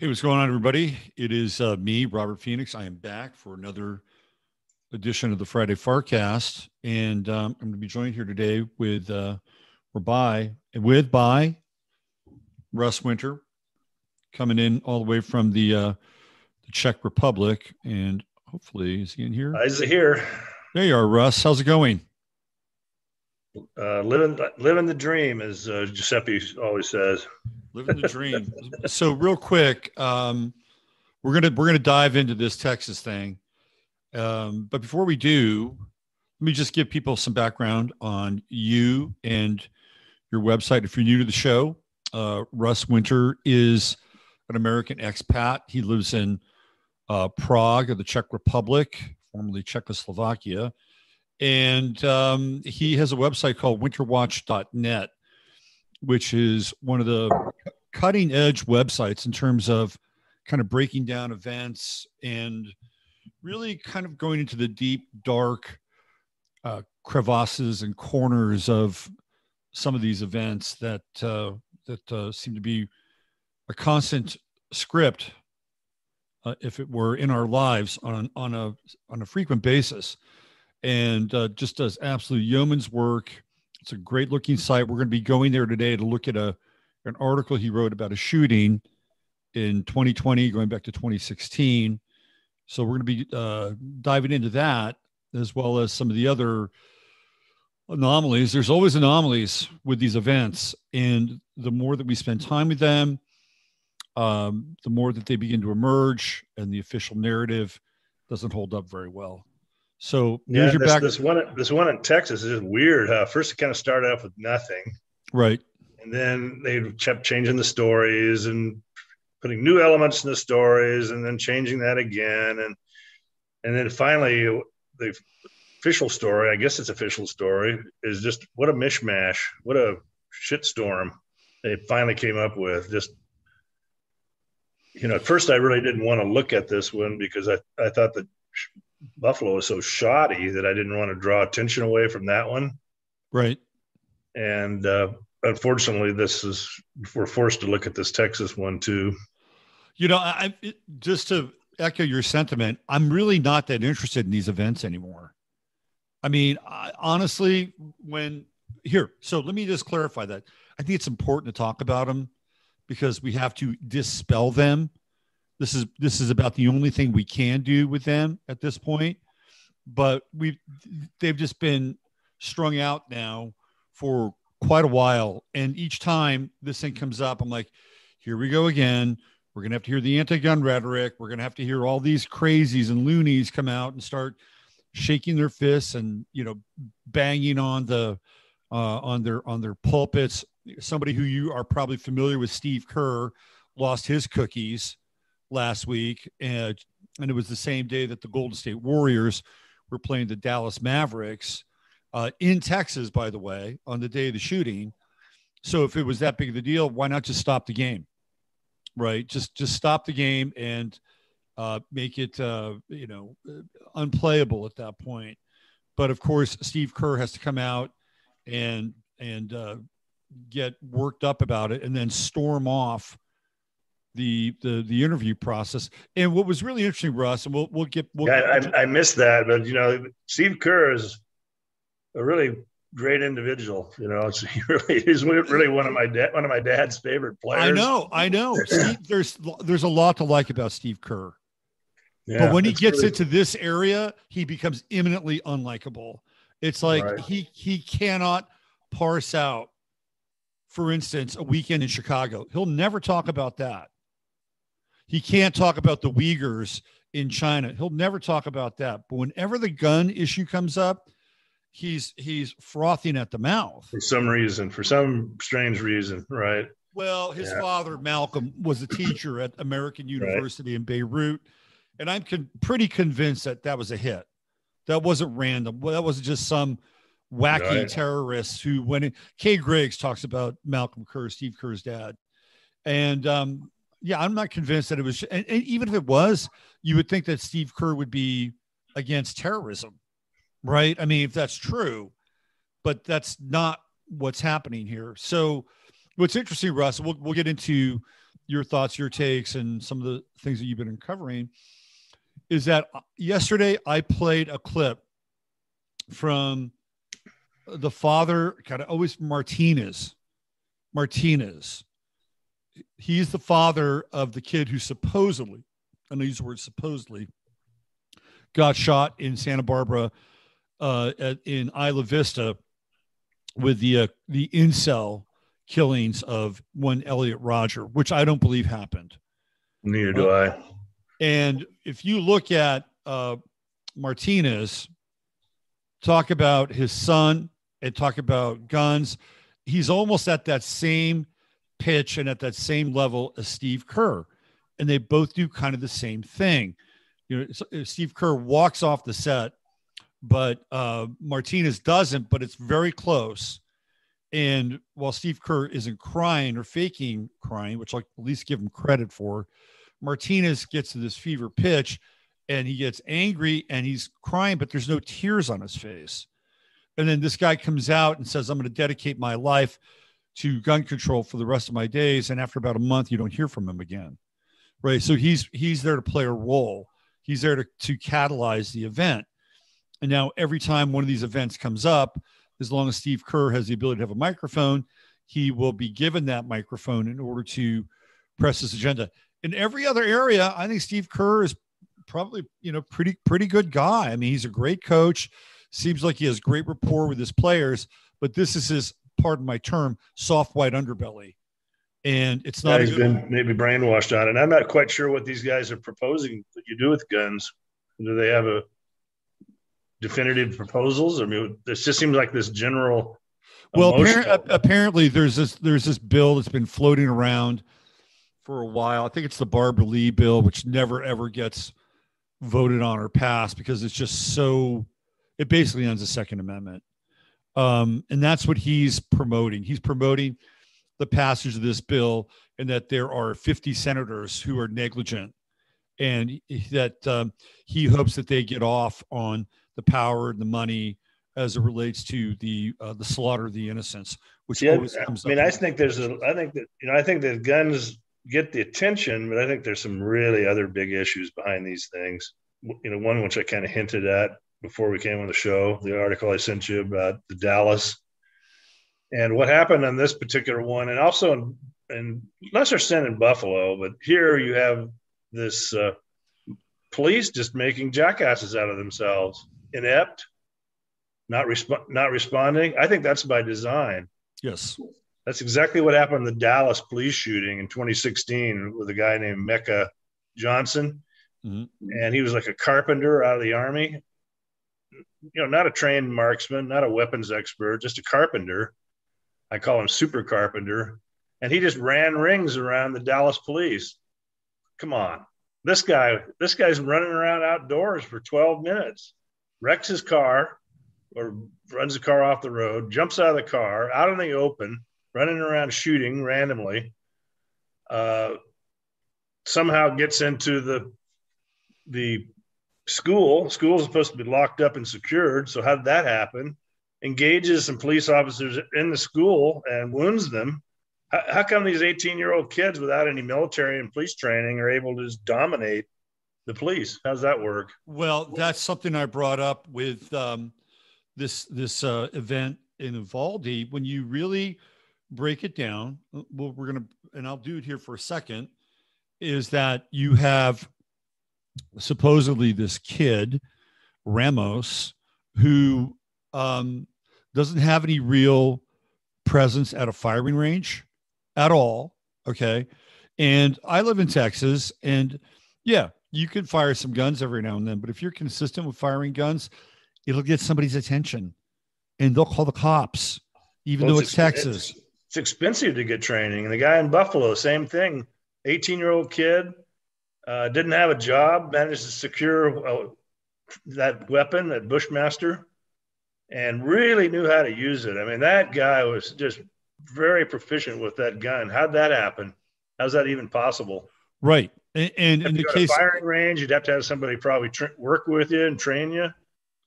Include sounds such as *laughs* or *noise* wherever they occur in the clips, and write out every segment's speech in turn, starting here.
Hey, what's going on, everybody? It is uh, me, Robert Phoenix. I am back for another edition of the Friday Farcast, and um, I'm going to be joined here today with uh, or by with by Russ Winter, coming in all the way from the uh, the Czech Republic, and hopefully is he in here? Is he here? There you are, Russ. How's it going? Uh, living living the dream, as uh, Giuseppe always says. Living the dream. *laughs* so real quick, um, we're gonna we're gonna dive into this Texas thing, um, but before we do, let me just give people some background on you and your website. If you're new to the show, uh, Russ Winter is an American expat. He lives in uh, Prague, of the Czech Republic, formerly Czechoslovakia, and um, he has a website called winterwatch.net which is one of the cutting edge websites in terms of kind of breaking down events and really kind of going into the deep, dark uh, crevasses and corners of some of these events that uh, that uh, seem to be a constant script, uh, if it were in our lives on on a on a frequent basis, and uh, just does absolute yeoman's work it's a great looking site. We're going to be going there today to look at a an article he wrote about a shooting in 2020, going back to 2016. So we're going to be uh, diving into that as well as some of the other anomalies. There's always anomalies with these events, and the more that we spend time with them, um, the more that they begin to emerge, and the official narrative doesn't hold up very well. So yeah, this, back- this one this one in Texas is weird. Huh? First, it kind of started off with nothing, right? And then they kept changing the stories and putting new elements in the stories, and then changing that again, and and then finally the official story, I guess it's official story, is just what a mishmash, what a shitstorm they finally came up with. Just you know, at first I really didn't want to look at this one because I, I thought that Buffalo was so shoddy that I didn't want to draw attention away from that one. Right. And uh, unfortunately, this is we're forced to look at this Texas one too. You know, I just to echo your sentiment, I'm really not that interested in these events anymore. I mean, I, honestly, when here, so let me just clarify that. I think it's important to talk about them because we have to dispel them this is this is about the only thing we can do with them at this point. But we've they've just been strung out now for quite a while. And each time this thing comes up, I'm like, here we go again. We're gonna have to hear the anti-gun rhetoric. We're gonna have to hear all these crazies and loonies come out and start shaking their fists and you know banging on the uh, on their on their pulpits. Somebody who you are probably familiar with, Steve Kerr, lost his cookies last week, and and it was the same day that the Golden State Warriors were playing the Dallas Mavericks uh, in Texas, by the way, on the day of the shooting. So if it was that big of a deal, why not just stop the game, right? Just just stop the game and uh, make it uh, you know unplayable at that point. But of course, Steve Kerr has to come out and and uh, get worked up about it, and then storm off the the the interview process. And what was really interesting, Russ, and we'll we'll get. We'll, yeah, I, I missed that, but you know, Steve Kerr is a really great individual. You know, it's *laughs* he really he's really one of my dad one of my dad's favorite players. I know, I know. Steve, there's there's a lot to like about Steve Kerr. Yeah, but when he gets really... into this area, he becomes imminently unlikable. It's like right. he he cannot parse out, for instance, a weekend in Chicago. He'll never talk about that. He can't talk about the Uyghurs in China. He'll never talk about that. But whenever the gun issue comes up, he's he's frothing at the mouth for some reason, for some strange reason, right? Well, his yeah. father Malcolm was a teacher at American University right. in Beirut, and I'm con- pretty convinced that that was a hit. That wasn't random. Well, that wasn't just some wacky right. terrorist who went in. Kay Griggs talks about Malcolm Kerr, Steve Kerr's dad, and um, yeah, I'm not convinced that it was. And, and, even if it was, you would think that Steve Kerr would be against terrorism, right? I mean, if that's true, but that's not what's happening here. So, what's interesting, Russ, we'll we'll get into your thoughts, your takes, and some of the things that you've been uncovering is that uh, yesterday I played a clip from the father, kind of always Martinez. Martinez. He's the father of the kid who supposedly, and I use the word supposedly, got shot in Santa Barbara, uh, at, in Isla Vista, with the uh, the incel killings of one Elliot Rodger, which I don't believe happened. Neither do uh, I. And if you look at uh, Martinez, talk about his son and talk about guns, he's almost at that same pitch and at that same level as Steve Kerr. And they both do kind of the same thing. You know, Steve Kerr walks off the set, but uh, Martinez doesn't, but it's very close. And while Steve Kerr isn't crying or faking crying, which I'll at least give him credit for, Martinez gets to this fever pitch and he gets angry and he's crying, but there's no tears on his face. And then this guy comes out and says, I'm going to dedicate my life to gun control for the rest of my days. And after about a month, you don't hear from him again. Right. So he's he's there to play a role. He's there to, to catalyze the event. And now every time one of these events comes up, as long as Steve Kerr has the ability to have a microphone, he will be given that microphone in order to press his agenda in every other area, I think Steve Kerr is probably you know pretty pretty good guy. I mean, he's a great coach. Seems like he has great rapport with his players, but this is his pardon my term soft white underbelly, and it's not. Yeah, he's been maybe brainwashed on it. I'm not quite sure what these guys are proposing that you do with guns. Do they have a definitive proposals? I mean, this just seems like this general. Well, appar- apparently, there's this there's this bill that's been floating around for a while. I think it's the Barbara Lee bill, which never ever gets voted on or passed because it's just so. It basically ends the Second Amendment, um, and that's what he's promoting. He's promoting the passage of this bill, and that there are 50 senators who are negligent, and that um, he hopes that they get off on the power and the money as it relates to the uh, the slaughter of the innocents, which yeah, always comes. I mean, I think there's a. I think that you know, I think that guns get the attention, but I think there's some really other big issues behind these things. You know, one which I kind of hinted at before we came on the show, the article I sent you about the Dallas and what happened on this particular one, and also in, in lesser extent in Buffalo, but here you have this uh, police just making jackasses out of themselves, inept, not resp- not responding. I think that's by design. Yes. That's exactly what happened in the Dallas police shooting in 2016 with a guy named Micah Johnson. Mm-hmm. And he was like a carpenter out of the army. You know, not a trained marksman, not a weapons expert, just a carpenter. I call him super carpenter. And he just ran rings around the Dallas police. Come on. This guy, this guy's running around outdoors for 12 minutes, wrecks his car or runs the car off the road, jumps out of the car, out in the open, running around shooting randomly. Uh, somehow gets into the the school. School is supposed to be locked up and secured. So how did that happen? Engages some police officers in the school and wounds them. How, how come these 18 year old kids without any military and police training are able to just dominate the police? How's that work? Well, that's something I brought up with um, this this uh, event in Uvalde. When you really break it down, uh, well, we're going to, and I'll do it here for a second, is that you have supposedly this kid, Ramos, who um, doesn't have any real presence at a firing range at all. Okay. And I live in Texas, and yeah, you can fire some guns every now and then, but if you're consistent with firing guns, it'll get somebody's attention and they'll call the cops, even well, though it's, it's Texas. It's, it's expensive to get training. And the guy in Buffalo, same thing. 18 year old kid, uh, didn't have a job, managed to secure uh, that weapon, that Bushmaster, and really knew how to use it. I mean, that guy was just very proficient with that gun. How'd that happen? How's that even possible? Right. And, and in the case firing range, you'd have to have somebody probably tra- work with you and train you.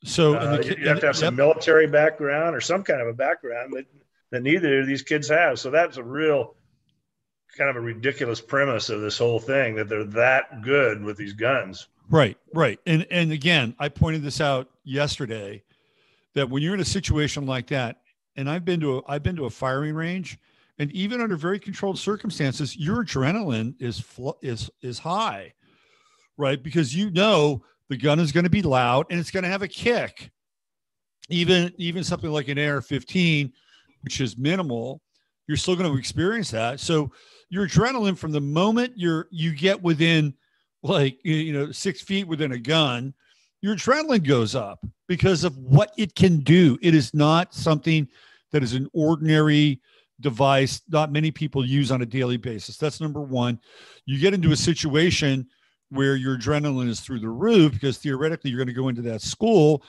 So uh, the, you have to have some yep. military background or some kind of a background that that neither of these kids have. So that's a real kind of a ridiculous premise of this whole thing that they're that good with these guns. Right, right. And and again, I pointed this out yesterday that when you're in a situation like that, and I've been to a, I've been to a firing range, and even under very controlled circumstances, your adrenaline is is is high, right? Because you know the gun is going to be loud and it's going to have a kick. Even even something like an AR-15, which is minimal, you're still going to experience that. So your adrenaline from the moment you're you get within like you know six feet within a gun your adrenaline goes up because of what it can do. It is not something that is an ordinary device not many people use on a daily basis. That's number one. You get into a situation where your adrenaline is through the roof because theoretically you're going to go into that school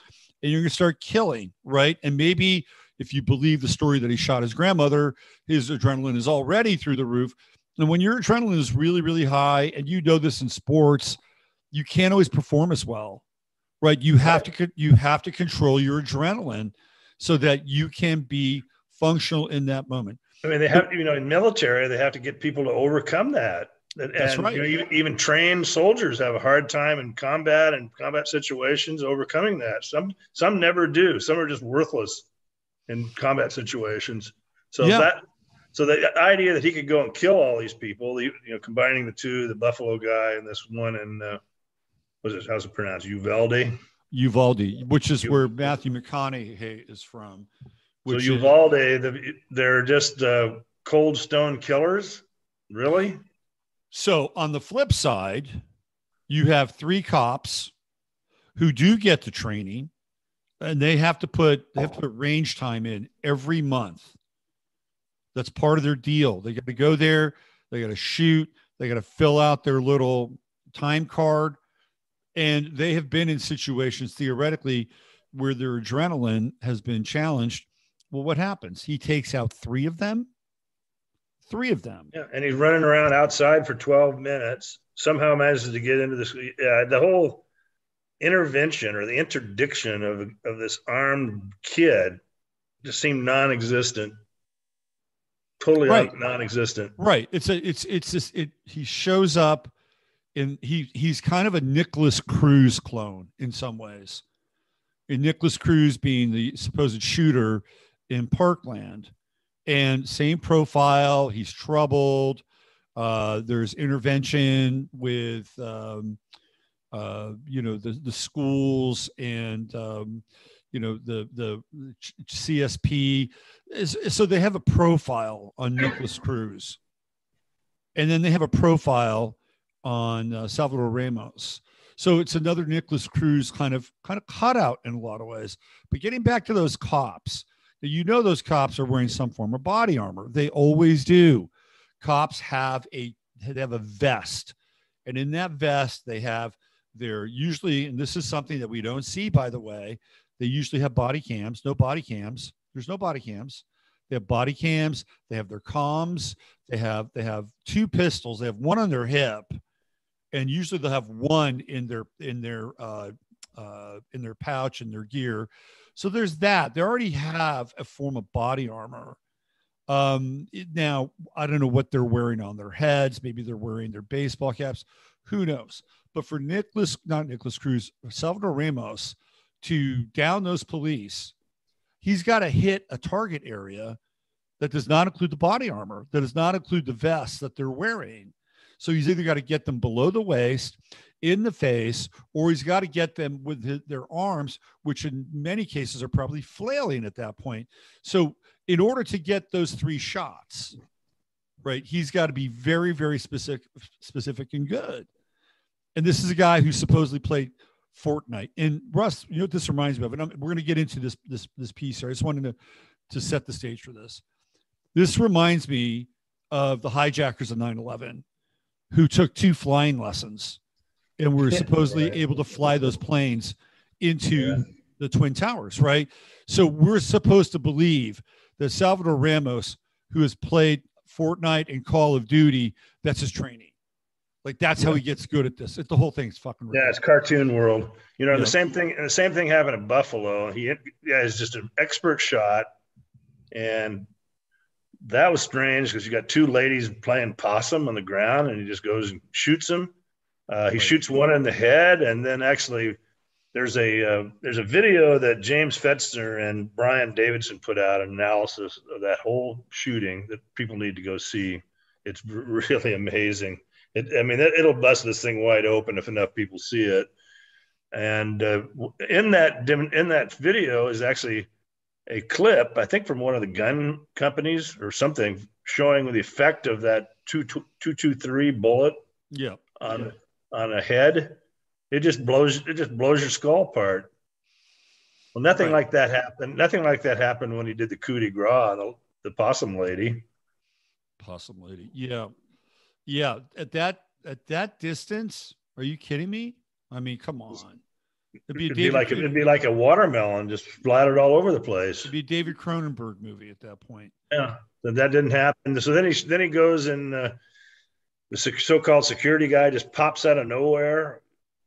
and you're going to start killing right? And maybe if you believe the story that he shot his grandmother his adrenaline is already through the roof and when your adrenaline is really, really high, and you know this in sports, you can't always perform as well, right? You have to you have to control your adrenaline so that you can be functional in that moment. I mean, they have you know in military they have to get people to overcome that. And, That's right. You know, even, even trained soldiers have a hard time in combat and combat situations overcoming that. Some some never do. Some are just worthless in combat situations. So yeah. that so the idea that he could go and kill all these people, you know, combining the two, the Buffalo guy and this one, and uh, what's it? How's it pronounced? Uvalde. Uvalde, which is where Matthew McConaughey is from. So Uvalde, is, the, they're just uh, cold stone killers, really. So on the flip side, you have three cops who do get the training, and they have to put they have to put range time in every month that's part of their deal. They got to go there, they got to shoot, they got to fill out their little time card. And they have been in situations theoretically where their adrenaline has been challenged. Well, what happens? He takes out three of them. Three of them. Yeah, and he's running around outside for 12 minutes. Somehow manages to get into this. Uh, the whole intervention or the interdiction of, of this armed kid just seemed non-existent totally right. non-existent. Right. It's a it's it's just it he shows up and he he's kind of a Nikolas Cruz clone in some ways. And Nikolas Cruz being the supposed shooter in Parkland. And same profile, he's troubled. Uh, there's intervention with um, uh, you know the the schools and um, you know the the CSP. So they have a profile on Nikolas Cruz, and then they have a profile on uh, Salvador Ramos. So it's another Nikolas Cruz kind of kind of cutout in a lot of ways. But getting back to those cops, you know those cops are wearing some form of body armor. They always do. Cops have a they have a vest, and in that vest they have their usually, and this is something that we don't see, by the way, they usually have body cams, no body cams. There's no body cams. They have body cams. They have their comms. They have they have two pistols. They have one on their hip, and usually they'll have one in their in their uh, uh, in their pouch in their gear. So there's that. They already have a form of body armor. Um, now I don't know what they're wearing on their heads. Maybe they're wearing their baseball caps. Who knows? But for Nikolas, not Nicholas Cruz, Salvador Ramos, to down those police, he's got to hit a target area that does not include the body armor, that does not include the vests that they're wearing. So he's either got to get them below the waist, in the face, or he's got to get them with their arms, which in many cases are probably flailing at that point. So, in order to get those three shots, right, he's got to be very, very specific, specific and good. And this is a guy who supposedly played Fortnite. And Russ, you know what this reminds me of, and I'm, we're going to get into this this this piece here. I just wanted to to set the stage for this. This reminds me of the hijackers of 9/11, who took two flying lessons, and were *laughs* supposedly able to fly those planes into yeah. the twin towers. Right. So we're supposed to believe that Salvador Ramos, who has played Fortnite and Call of Duty, that's his training. Like that's how he gets good at this. It, the whole thing's fucking. Ridiculous. Yeah, it's cartoon world. You know, yeah. the same thing. The same thing happened in Buffalo. He yeah, is just an expert shot, and that was strange because you got two ladies playing possum on the ground, and he just goes and shoots them. Uh, he right. shoots one in the head, and then actually there's a uh, there's a video that James Fetzer and Brian Davidson put out an analysis of that whole shooting that people need to go see. It's *laughs* really amazing. It, I mean, it, will bust this thing wide open if enough people see it. And uh, in that in that video is actually a clip, I think, from one of the gun companies or something, showing the effect of that two two two three bullet. Yeah. On yeah. on a head, it just blows it just blows your skull apart. Well, nothing right. like that happened. Nothing like that happened when he did the coup de grace, the, the possum lady. Possum lady, yeah, yeah. At that at that distance, are you kidding me? I mean, come on. It'd be, it'd be like it'd be like a watermelon, just splattered all over the place. It'd be a David Cronenberg movie at that point. Yeah, so that didn't happen. So then he then he goes and uh, the so-called security guy just pops out of nowhere,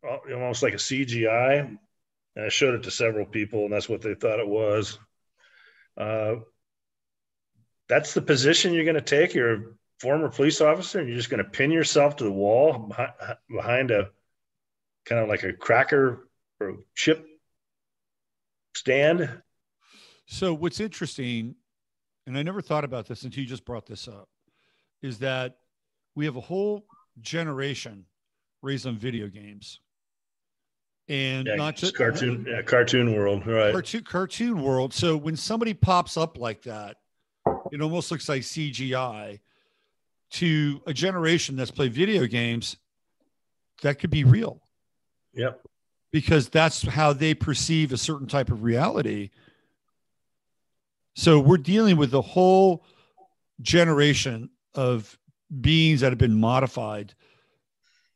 almost like a CGI. And I showed it to several people, and that's what they thought it was. Uh, that's the position you're going to take. You're former police officer, and you're just going to pin yourself to the wall behind a kind of like a cracker or chip stand. So what's interesting, and I never thought about this until you just brought this up, is that we have a whole generation raised on video games. And yeah, not just cartoon, yeah, cartoon world, right? Cartoon, cartoon world. So when somebody pops up like that, it almost looks like CGI. To a generation that's played video games, that could be real. Yep because that's how they perceive a certain type of reality. So we're dealing with a whole generation of beings that have been modified,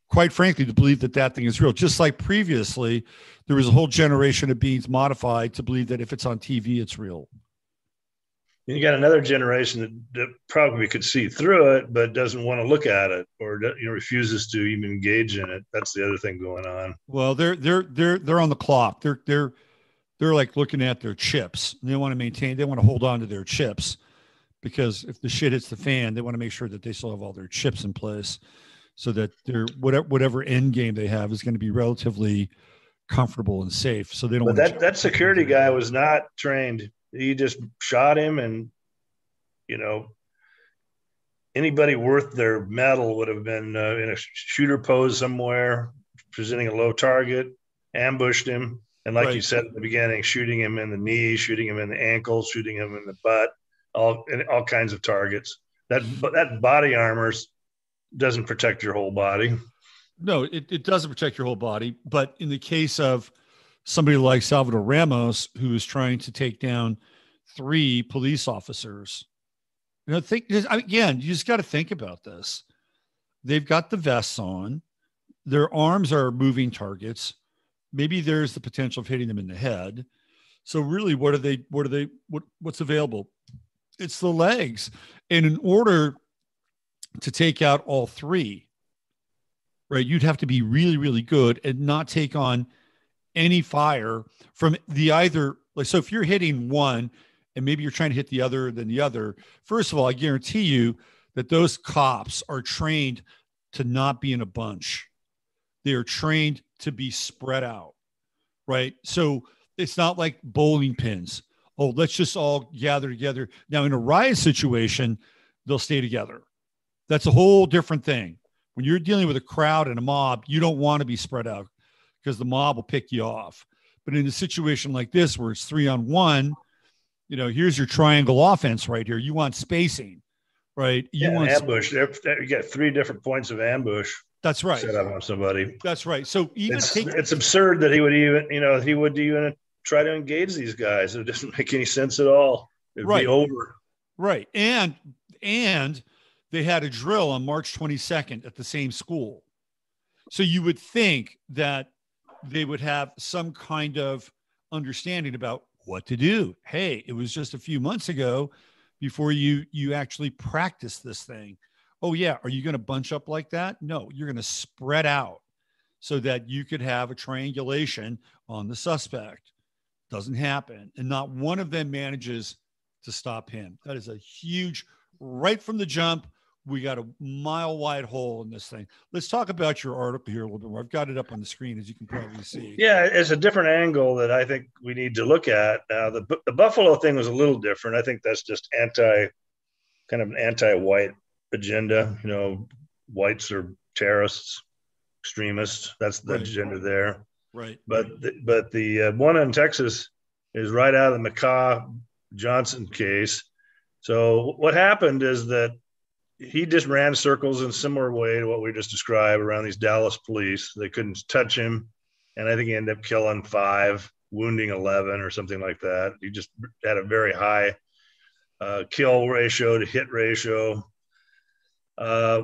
quite frankly, to believe that that thing is real. Just like previously, there was a whole generation of beings modified to believe that if it's on TV, it's real you got another generation that, that, probably could see through it, but doesn't want to look at it or you know, refuses to even engage in it. That's the other thing going on. Well, they're they're they're they're on the clock. They're they're they're like looking at their chips. They want to maintain. They want to hold on to their chips because if the shit hits the fan, they want to make sure that they still have all their chips in place, so that their whatever whatever end game they have is going to be relatively comfortable and safe. So they don't. But that that security guy was not trained he just shot him and you know anybody worth their medal would have been uh, in a shooter pose somewhere presenting a low target ambushed him. And like right. you said at the beginning shooting him in the knee shooting him in the ankle shooting him in the butt all all kinds of targets. That that body armor doesn't protect your whole body. No it, it doesn't protect your whole body. But in the case of somebody like Salvador Ramos, who is trying to take down three police officers. You know, think again, you just got to think about this. They've got the vests on, their arms are moving targets. Maybe there's the potential of hitting them in the head. So really, what are they? What are they? What what's available? It's the legs. And in order to take out all three, right, you'd have to be really, really good and not take on any fire from the either like so if you're hitting one and maybe you're trying to hit the other than the other first of all i guarantee you that those cops are trained to not be in a bunch. They are trained to be spread out right? So it's not like bowling pins. Oh let's just all gather together. Now in a riot situation they'll stay together. That's a whole different thing. When you're dealing with a crowd and a mob you don't want to be spread out because the mob will pick you off. But in a situation like this, where it's three on one, you know, here's your triangle offense right here. You want spacing, right? You yeah, want ambush. you got three different points of ambush. That's right. Set up on somebody. That's right. So even it's, take, it's absurd that he would even, you know, he would even try to engage these guys. It doesn't make any sense at all. It'd right. be over. Right. And and they had a drill on March 22nd at the same school. So you would think that they would have some kind of understanding about what to do. Hey, it was just a few months ago before you you actually practice this thing. Oh yeah, are you going to bunch up like that? No, you're going to spread out so that you could have a triangulation on the suspect. Doesn't happen, and not one of them manages to stop him. That is a huge right from the jump. We got a mile wide hole in this thing. Let's talk about your article here a little bit more. I've got it up on the screen, as you can probably *laughs* see. Yeah, it's a different angle that I think we need to look at. Now, the the Buffalo thing was a little different. I think that's just anti, kind of an anti-white agenda. You know, whites are terrorists, extremists. That's the right. agenda there. Right. But the, but the uh, one in Texas is right out of the Micah Johnson case. So what happened is that he just ran circles in a similar way to what we just described around these Dallas police. They couldn't touch him, and I think he ended up killing five, wounding eleven, or something like that. He just had a very high uh, kill ratio to hit ratio. Uh,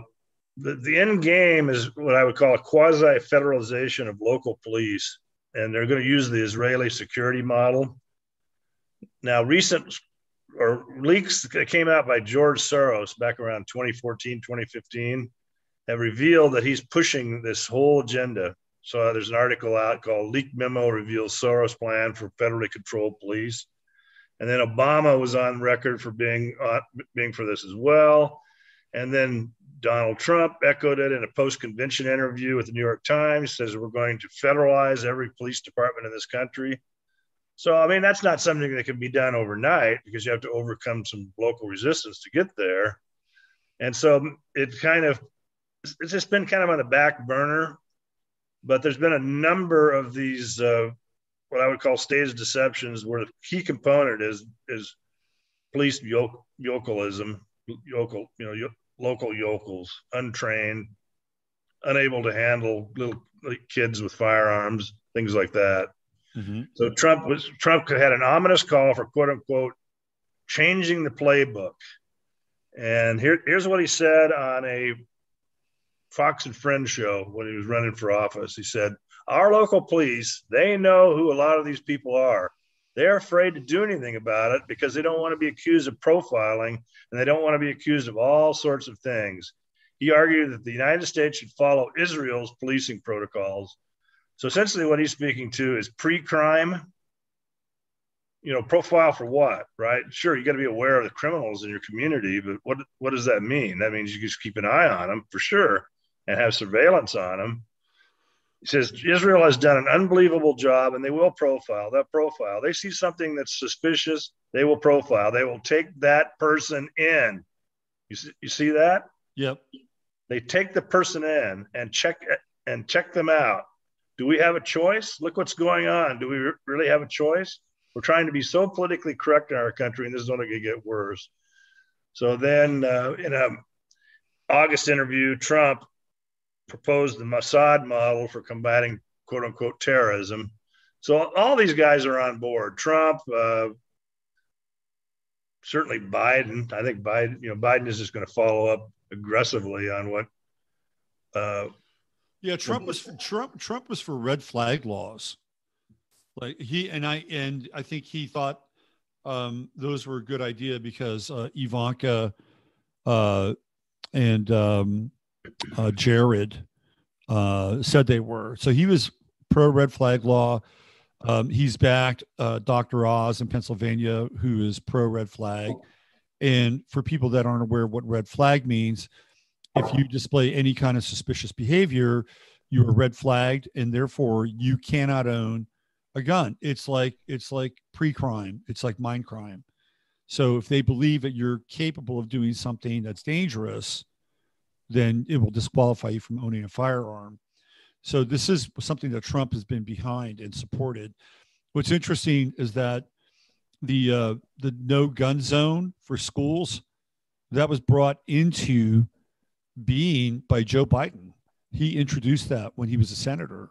the, the end game is what I would call a quasi federalization of local police, and they're going to use the Israeli security model. Now, recent or leaks that came out by George Soros back around 2014, 2015 have revealed that he's pushing this whole agenda. So there's an article out called Leak Memo Reveals Soros Plan for Federally Controlled Police. And then Obama was on record for being, uh, being for this as well. And then Donald Trump echoed it in a post convention interview with the New York Times, says we're going to federalize every police department in this country. So, I mean, that's not something that can be done overnight because you have to overcome some local resistance to get there. And so it kind of, it's just been kind of on the back burner. But there's been a number of these, uh, what I would call stage deceptions, where the key component is is police yoke, yokelism, yokel, you know, local yokels, untrained, unable to handle little kids with firearms, things like that. Mm-hmm. So Trump was Trump had an ominous call for quote unquote changing the playbook. And here, here's what he said on a Fox and Friends show when he was running for office. He said, Our local police, they know who a lot of these people are. They're afraid to do anything about it because they don't want to be accused of profiling and they don't want to be accused of all sorts of things. He argued that the United States should follow Israel's policing protocols. So essentially, what he's speaking to is pre crime. You know, profile for what, right? Sure, you got to be aware of the criminals in your community, but what what does that mean? That means you just keep an eye on them for sure and have surveillance on them. He says Israel has done an unbelievable job and they will profile that profile. They see something that's suspicious, they will profile. They will take that person in. You see, you see that? Yep. They take the person in and check and check them out. Do we have a choice? Look what's going on. Do we really have a choice? We're trying to be so politically correct in our country, and this is only going to get worse. So then, uh, in a August interview, Trump proposed the Mossad model for combating quote unquote terrorism. So all these guys are on board. Trump, uh, certainly Biden. I think Biden, you know, Biden is just going to follow up aggressively on what. Uh, yeah, Trump was for, Trump. Trump was for red flag laws. Like he and I and I think he thought um, those were a good idea because uh, Ivanka uh, and um, uh, Jared uh, said they were. So he was pro red flag law. Um, he's backed uh, Dr. Oz in Pennsylvania, who is pro red flag. And for people that aren't aware of what red flag means, if you display any kind of suspicious behavior, you are red flagged, and therefore you cannot own a gun. It's like it's like pre-crime. It's like mind crime. So if they believe that you're capable of doing something that's dangerous, then it will disqualify you from owning a firearm. So this is something that Trump has been behind and supported. What's interesting is that the uh, the no gun zone for schools that was brought into being by Joe Biden. He introduced that when he was a senator.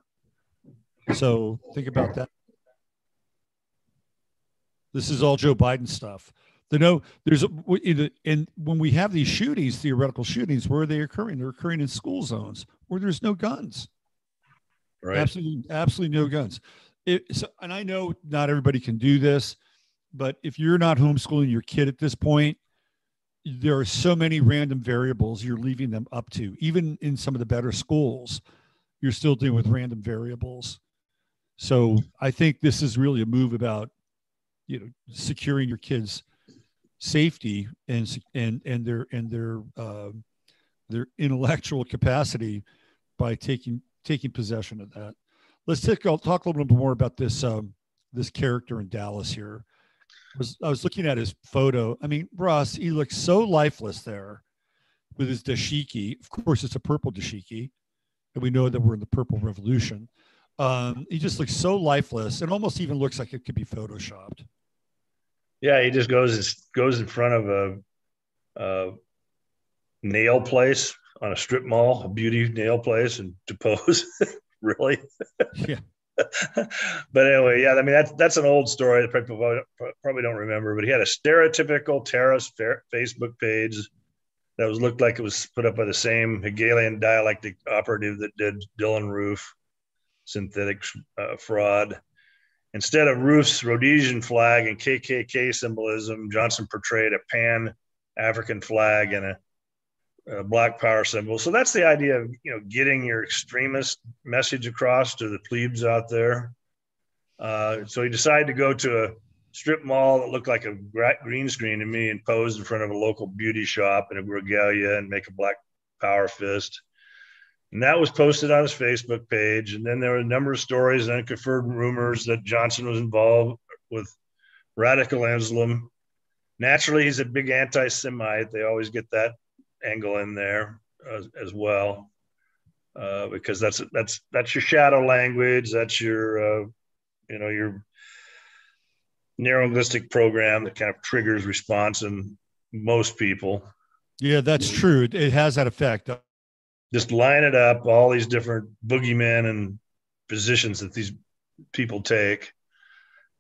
So think about that. This is all Joe Biden stuff. The no, there's a, and when we have these shootings, theoretical shootings, where are they occurring? They're occurring in school zones where there's no guns. Right. Absolutely, absolutely no guns. It, so, and I know not everybody can do this, but if you're not homeschooling your kid at this point, there are so many random variables you're leaving them up to. Even in some of the better schools, you're still dealing with random variables. So I think this is really a move about, you know, securing your kids' safety and and and their and their uh, their intellectual capacity by taking taking possession of that. Let's take, I'll talk a little bit more about this um, this character in Dallas here. I was, I was looking at his photo. I mean, Russ, he looks so lifeless there with his dashiki. Of course, it's a purple dashiki, and we know that we're in the purple revolution. Um, he just looks so lifeless and almost even looks like it could be photoshopped. Yeah, he just goes goes in front of a, a nail place on a strip mall, a beauty nail place, and to pose. *laughs* really? Yeah. But anyway, yeah, I mean that's that's an old story that people probably don't remember. But he had a stereotypical terrorist Facebook page that was looked like it was put up by the same Hegelian dialectic operative that did Dylann Roof, synthetic uh, fraud. Instead of Roof's Rhodesian flag and KKK symbolism, Johnson portrayed a pan African flag and a uh, black power symbol. So that's the idea of you know getting your extremist message across to the plebes out there. Uh, so he decided to go to a strip mall that looked like a green screen to me and pose in front of a local beauty shop in a regalia and make a black power fist. And that was posted on his Facebook page. And then there were a number of stories and unconfirmed rumors that Johnson was involved with radical Islam. Naturally, he's a big anti Semite. They always get that angle in there as, as well, uh, because that's that's that's your shadow language. That's your uh, you know your neurolinguistic program that kind of triggers response in most people. Yeah, that's true. It, it has that effect. Just line it up, all these different boogeymen and positions that these people take,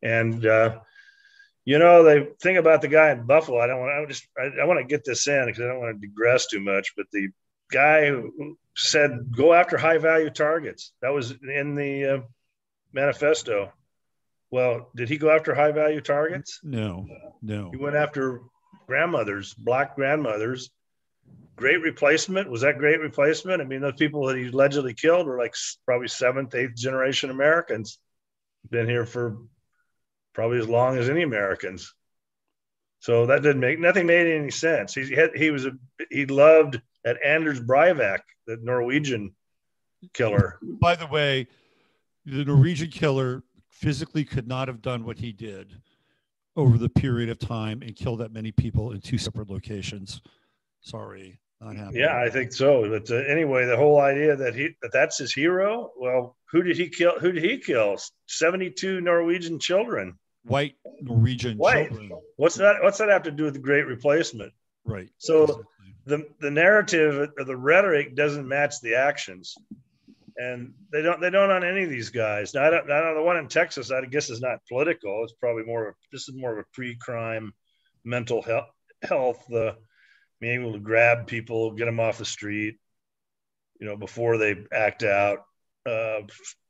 and uh, you know, the thing about the guy in Buffalo, I don't want to just, I, I want to get this in because I don't want to digress too much, but the guy who said, go after high value targets. That was in the uh, manifesto. Well, did he go after high value targets? No, no. He went after grandmothers, black grandmothers. Great replacement. Was that great replacement? I mean, those people that he allegedly killed were like probably seventh, eighth generation Americans, been here for probably as long as any Americans. So that didn't make nothing made any sense. He had he was a he loved at Anders Breivik, the Norwegian killer. By the way, the Norwegian killer physically could not have done what he did over the period of time and kill that many people in two separate locations. Sorry, not happening. Yeah, I think so. But uh, anyway, the whole idea that he that that's his hero. Well, who did he kill? Who did he kill? Seventy-two Norwegian children white Norwegian white. children. What's that? What's that have to do with the Great Replacement? Right. So exactly. the the narrative or the rhetoric doesn't match the actions, and they don't they don't on any of these guys. Now, I don't, I don't the one in Texas. I guess is not political. It's probably more of this is more of a pre-crime mental health health. The being able to grab people, get them off the street, you know, before they act out. Uh,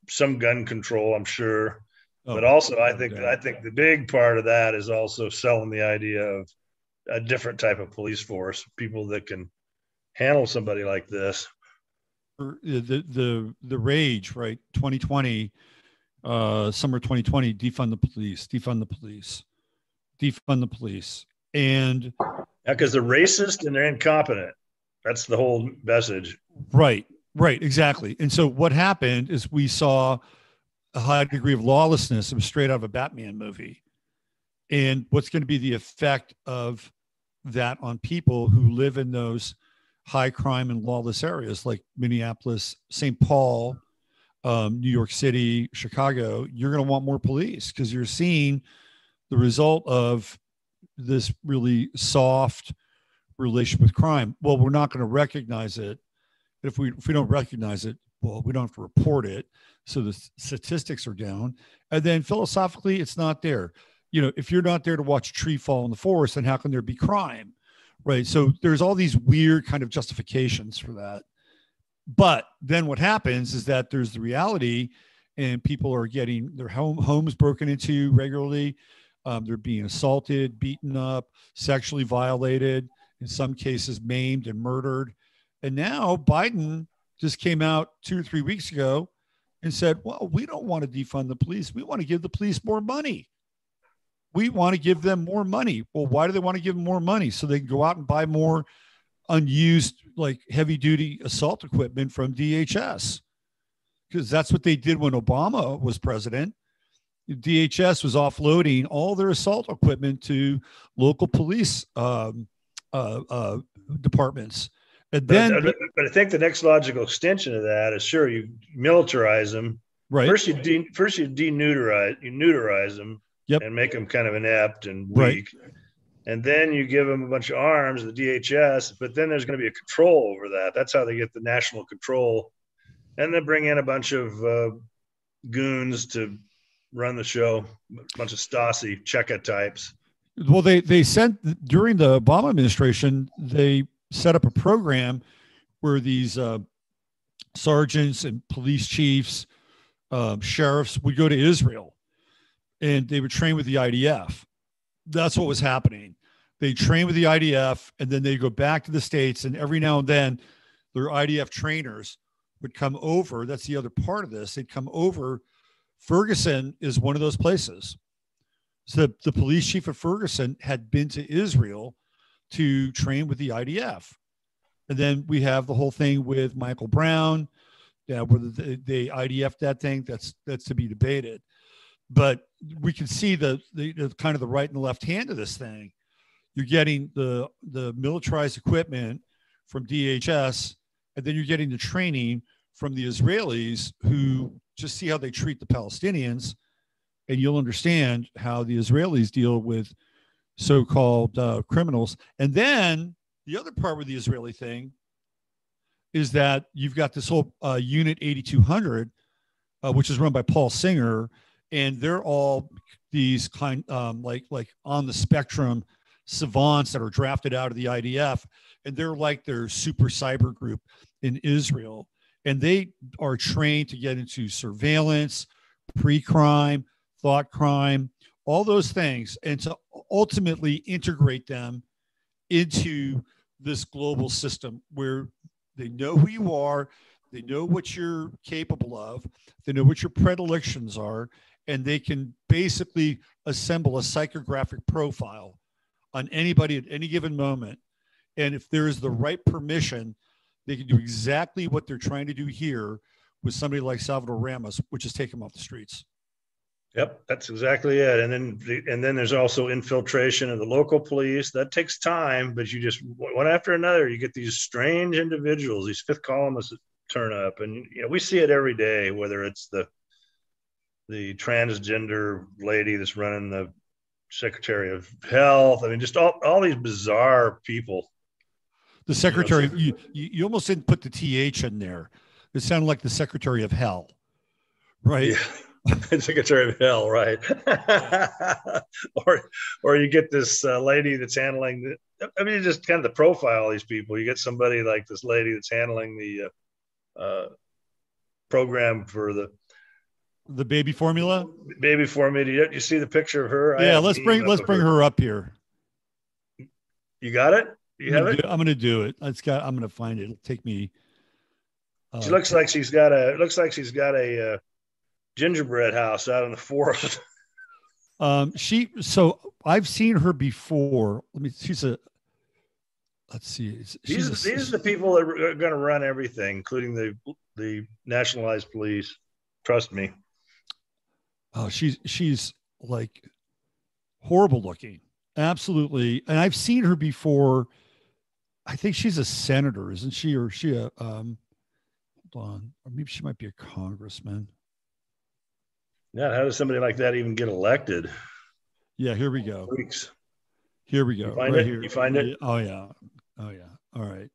some gun control, I'm sure Oh, but also, I think I think the big part of that is also selling the idea of a different type of police force, people that can handle somebody like this. The the the rage, right? 2020, uh, summer 2020, defund the police, defund the police, defund the police, and because they're racist and they're incompetent. That's the whole message. Right, right, exactly. And so what happened is we saw a high degree of lawlessness. It was straight out of a Batman movie. And what's going to be the effect of that on people who live in those high crime and lawless areas like Minneapolis, St. Paul, um, New York City, Chicago? You're going to want more police because you're seeing the result of this really soft relationship with crime. Well, we're not going to recognize it. If we if we don't recognize it, well, we don't have to report it. So the statistics are down. And then philosophically, it's not there. You know, if you're not there to watch a tree fall in the forest, then how can there be crime? Right. So there's all these weird kind of justifications for that. But then what happens is that there's the reality, and people are getting their home homes broken into regularly. Um, they're being assaulted, beaten up, sexually violated, in some cases maimed and murdered. And now Biden just came out two or three weeks ago and said, well, we don't want to defund the police. We want to give the police more money. we want to give them more money. Well, why do they want to give them more money? So they can go out and buy more unused, like heavy duty assault equipment from DHS. Because that's what they did when Obama was president. DHS was offloading all their assault equipment to local police um, uh, uh, departments. And then, but, but, I think the next logical extension of that is sure you militarize them. Right. First, you de- first you deneuterize you neuterize them yep. and make them kind of inept and weak. Right. And then you give them a bunch of arms, the DHS, but then there's going to be a control over that. That's how they get the national control. And then bring in a bunch of uh, goons to run the show, a bunch of Stasi Cheka types. Well, they they sent during the Obama administration, they set up a program where these uh, sergeants and police chiefs, uh, sheriffs would go to Israel, and they would train with the IDF. That's what was happening. They train with the IDF, and then they go back to the states, and every now and then, their IDF trainers would come over. That's the other part of this. They'd come over Ferguson is one of those places. So the police chief of Ferguson had been to Israel to train with the IDF. And then we have the whole thing with Michael Brown, yeah, whether they, IDF that thing, that's that's to be debated. But we can see the, the, the kind of the right and the left hand of this thing. You're getting the the militarized equipment from DHS, and then you're getting the training from the Israelis who just see how they treat the Palestinians, and you'll understand how the Israelis deal with so-called uh, criminals. And then the other part with the Israeli thing is that you've got this whole uh, Unit 8200, uh, which is run by Paul Singer, and they're all these kind um, like like on the spectrum savants that are drafted out of the IDF, and they're like their super cyber group in Israel and they are trained to get into surveillance, pre-crime, thought crime, all those things, and to ultimately integrate them into this global system where they know who you are, they know what you're capable of, they know what your predilections are, and they can basically assemble a psychographic profile on anybody at any given moment. And if there is the right permission, they can do exactly what they're trying to do here with somebody like Salvador Ramos, which is take him off the streets. Yep, that's exactly it. And then and then there's also infiltration of the local police. That takes time, but you just one after another, you get these strange individuals, these fifth columnists that turn up, and you know we see it every day. Whether it's the the transgender lady that's running the Secretary of Health, I mean, just all all these bizarre people the secretary, you, you, you almost didn't put the TH in there. It sounded like the secretary of hell, right? Yeah. *laughs* secretary of hell, right? *laughs* or, or you get this uh, lady that's handling the, I mean, just kind of the profile of these people. You get somebody like this lady that's handling the uh, uh, program for the the baby formula. Baby formula. You, you see the picture of her? Yeah, let's bring let's bring her. her up here. You got it. You I'm have it? Do, I'm going to do it. It's got. I'm going to find it. It'll take me. Uh, she looks like she's got a. Looks like she's got a uh, gingerbread house out in the forest. *laughs* um. She. So I've seen her before. Let me. She's a. Let's see. These, a, these are the people that are going to run everything, including the the nationalized police. Trust me. Oh, she's she's like horrible looking. Absolutely. And I've seen her before I think she's a senator, isn't she? Or she a um hold on, or maybe she might be a congressman. Yeah, how does somebody like that even get elected? Yeah, here we go. Weeks. Here we go. You find right it? Here. You find it? Oh yeah. Oh yeah. All right.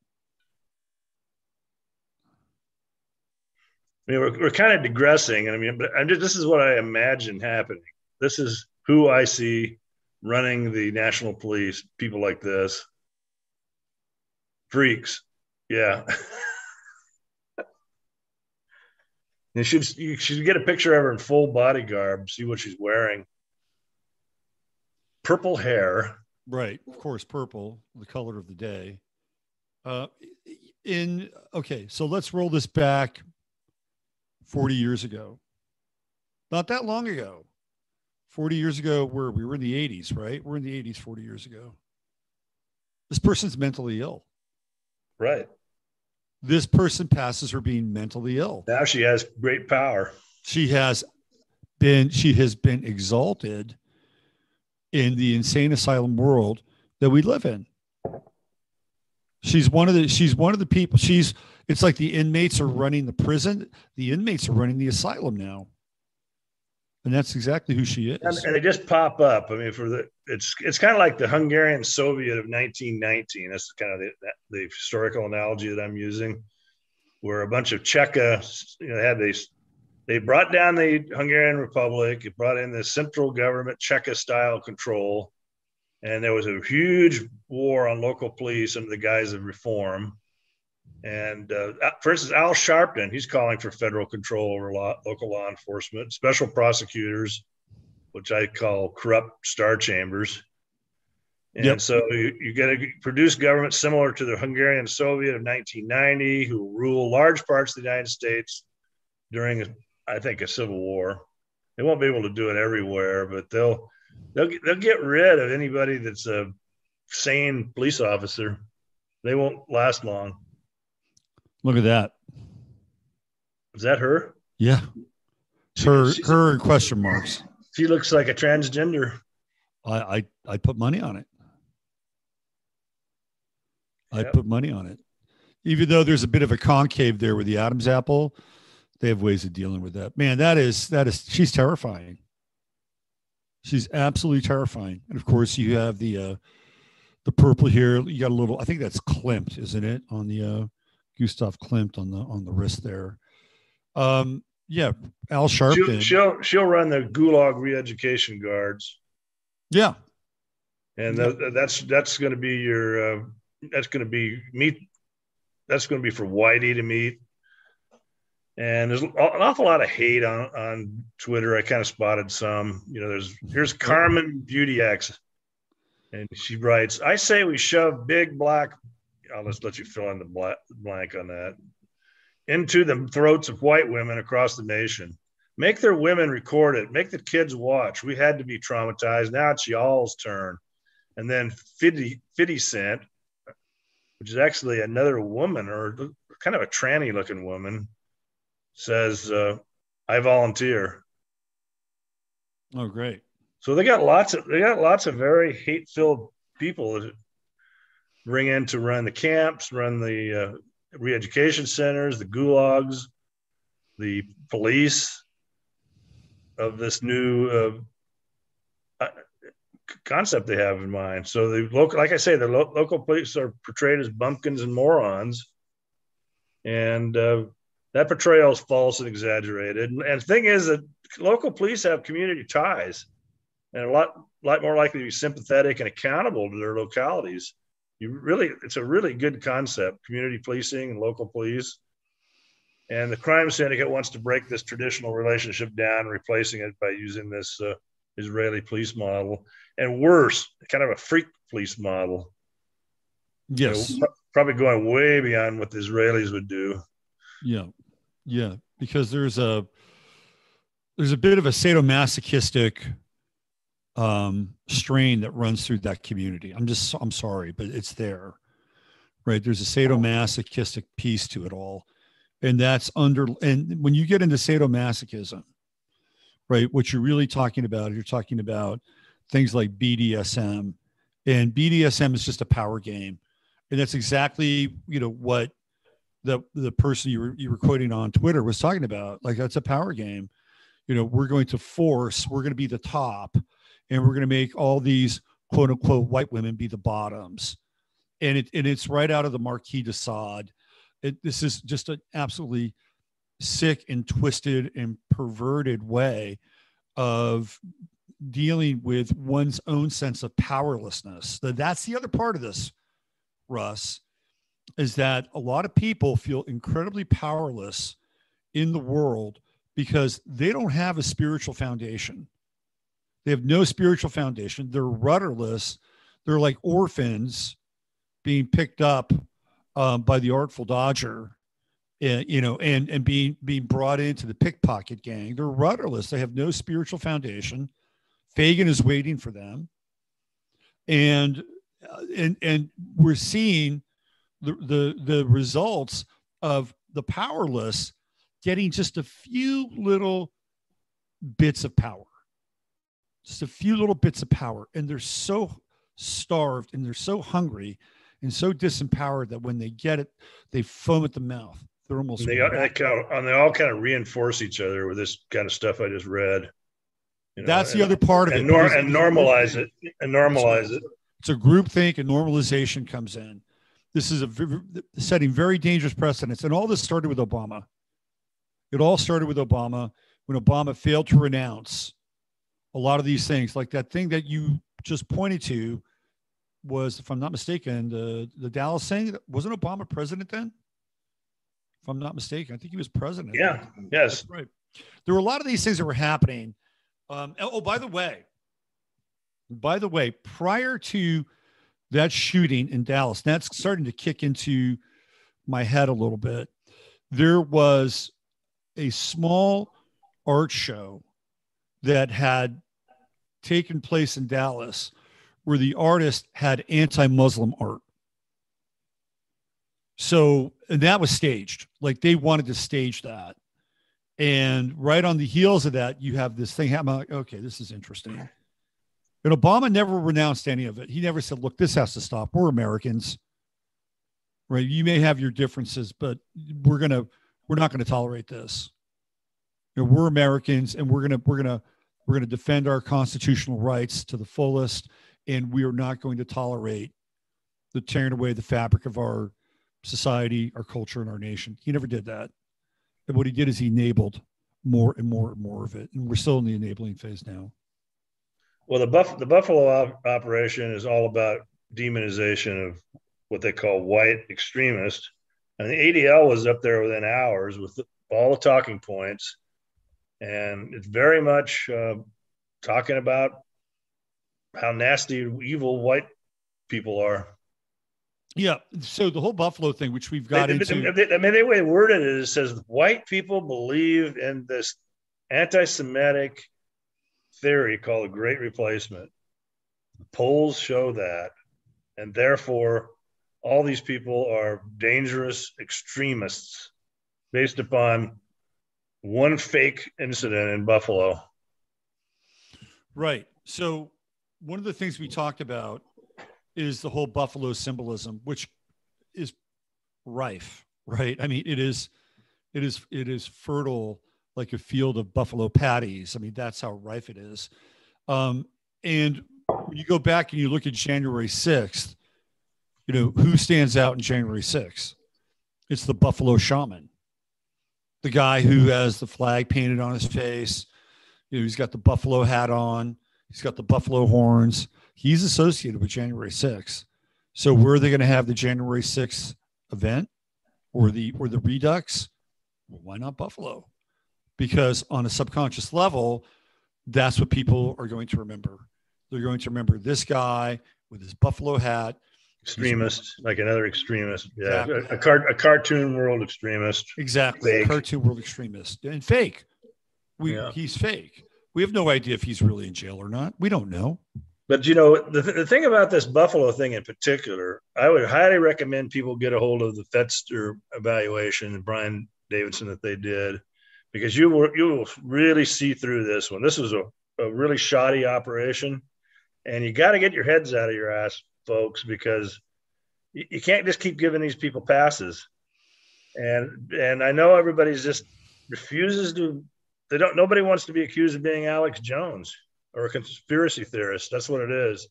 I mean, we're, we're kind of digressing. I mean, but I'm just, this is what I imagine happening. This is who I see running the national police. People like this freaks. Yeah. *laughs* you should you should get a picture of her in full body garb, see what she's wearing. Purple hair. Right, of course, purple, the color of the day. Uh, in okay, so let's roll this back 40 years ago. Not that long ago. 40 years ago, where we were in the 80s, right? We're in the 80s 40 years ago. This person's mentally ill. Right. This person passes for being mentally ill. Now she has great power. She has been she has been exalted in the insane asylum world that we live in. She's one of the she's one of the people. She's it's like the inmates are running the prison, the inmates are running the asylum now. And that's exactly who she is. And, and they just pop up. I mean, for the it's it's kind of like the Hungarian Soviet of 1919. That's kind of the, the historical analogy that I'm using, where a bunch of Cheka, you know, had these. They brought down the Hungarian Republic. It brought in the central government Cheka style control, and there was a huge war on local police under the guise of reform. And uh, for instance, Al Sharpton, he's calling for federal control over law, local law enforcement, special prosecutors, which I call corrupt star chambers. And yep. so you, you get a produce government similar to the Hungarian Soviet of 1990, who rule large parts of the United States during, I think, a civil war. They won't be able to do it everywhere, but they'll they'll they'll get rid of anybody that's a sane police officer. They won't last long. Look at that. Is that her? Yeah. Her her question marks. She looks like a transgender. I I, I put money on it. I put money on it. Even though there's a bit of a concave there with the Adam's apple, they have ways of dealing with that. Man, that is that is she's terrifying. She's absolutely terrifying. And of course, you have the uh the purple here. You got a little. I think that's Klimt, isn't it? On the uh Gustav Klimt on the on the wrist there. Um, yeah, Al Sharpton. She'll, she'll, she'll run the Gulag re-education guards. Yeah, and that's that's going to be your uh, that's going to be meet. That's going to be for Whitey to meet. And there's an awful lot of hate on on Twitter. I kind of spotted some. You know, there's here's Carmen Beauty X, and she writes, "I say we shove big black I'll just let you fill in the blank on that. Into the throats of white women across the nation. Make their women record it. Make the kids watch. We had to be traumatized. Now it's y'all's turn. And then 50, 50 Cent, which is actually another woman or kind of a tranny looking woman, says, uh, I volunteer. Oh, great. So they got lots of they got lots of very hate filled people bring in to run the camps, run the uh, re-education centers, the gulags, the police of this new uh, uh, concept they have in mind. So the local, like I say, the lo- local police are portrayed as bumpkins and morons, and uh, that portrayal is false and exaggerated. And, and the thing is that local police have community ties, and a lot, lot more likely to be sympathetic and accountable to their localities you really it's a really good concept community policing and local police. And the crime syndicate wants to break this traditional relationship down replacing it by using this uh, israeli police model and worse kind of a freak police model. Yes. you know, probably going way beyond what the israelis would do. Yeah. Yeah. Because there's a there's a bit of a sadomasochistic um, strain that runs through that community. I'm just, I'm sorry, but it's there, right? There's a sadomasochistic piece to it all. And that's under, and when you get into sadomasochism, right, what you're really talking about, you're talking about things like BDSM. And BDSM is just a power game. And that's exactly, you know, what the, the person you were, you were quoting on Twitter was talking about. Like, that's a power game. You know, we're going to force, we're going to be the top and we're going to make all these quote unquote white women be the bottoms. And, it, and it's right out of the Marquis de Sade. It, this is just an absolutely sick and twisted and perverted way of dealing with one's own sense of powerlessness. That's the other part of this, Russ, is that a lot of people feel incredibly powerless in the world because they don't have a spiritual foundation. They have no spiritual foundation. They're rudderless. They're like orphans being picked up um, by the Artful Dodger, uh, you know, and and being being brought into the pickpocket gang. They're rudderless. They have no spiritual foundation. Fagin is waiting for them, and uh, and and we're seeing the the the results of the powerless getting just a few little bits of power, just a few little bits of power, and they're so starved and they're so hungry and so disempowered that when they get it, they foam at the mouth. They're almost. They, they, kind of, and they all kind of reinforce each other with this kind of stuff I just read. You know, That's and, the other part of and it. Nor, and normalize it. And normalize it. It's a group think and normalization comes in. This is a setting very dangerous precedents. And all this started with Obama. It all started with Obama when Obama failed to renounce a lot of these things, like that thing that you just pointed to was, if I'm not mistaken, the the Dallas thing. Wasn't Obama president then? If I'm not mistaken, I think he was president. Yeah. Yes. That's right. There were a lot of these things that were happening. Um, oh, by the way, by the way, prior to that shooting in Dallas, that's starting to kick into my head a little bit. There was a small art show that had taken place in Dallas where the artist had anti Muslim art. So, and that was staged. Like they wanted to stage that. And right on the heels of that, you have this thing happen. Like, okay, this is interesting. And Obama never renounced any of it. He never said, look, this has to stop. We're Americans. Right. You may have your differences, but we're gonna we're not gonna tolerate this. You know, we're Americans and we're gonna we're gonna we're gonna defend our constitutional rights to the fullest, and we are not going to tolerate the tearing away the fabric of our society, our culture, and our nation. He never did that. And what he did is he enabled more and more and more of it. And we're still in the enabling phase now. Well, the Buff the Buffalo op- operation is all about demonization of what they call white extremists, and the ADL was up there within hours with all the talking points, and it's very much uh, talking about how nasty, evil white people are. Yeah. So the whole Buffalo thing, which we've got they, into, I mean, the way they worded it, it says white people believe in this anti-Semitic theory called the Great Replacement. Polls show that, and therefore, all these people are dangerous extremists based upon one fake incident in Buffalo. Right. So, one of the things we talked about is the whole Buffalo symbolism, which is rife, right? I mean, it is, it is, it is fertile like a field of buffalo patties. I mean, that's how rife it is. Um, and when you go back and you look at January 6th, you know, who stands out in January 6th? It's the Buffalo shaman, the guy who has the flag painted on his face. You know, he's got the buffalo hat on, he's got the buffalo horns. He's associated with January 6th. So where are they going to have the January 6th event or the or the redux? Well, why not Buffalo? because on a subconscious level, that's what people are going to remember. They're going to remember this guy with his buffalo hat. Extremist, like another extremist. Yeah. Exactly. A, a, car, a cartoon world extremist. Exactly. Cartoon world extremist and fake. We, yeah. He's fake. We have no idea if he's really in jail or not. We don't know. But you know the, th- the thing about this Buffalo thing in particular, I would highly recommend people get a hold of the Fetzer evaluation and Brian Davidson that they did because you will you will really see through this one. This was a, a really shoddy operation, and you got to get your heads out of your ass, folks, because you, you can't just keep giving these people passes. And and I know everybody's just refuses to. They don't. Nobody wants to be accused of being Alex Jones or a conspiracy theorist. That's what it is.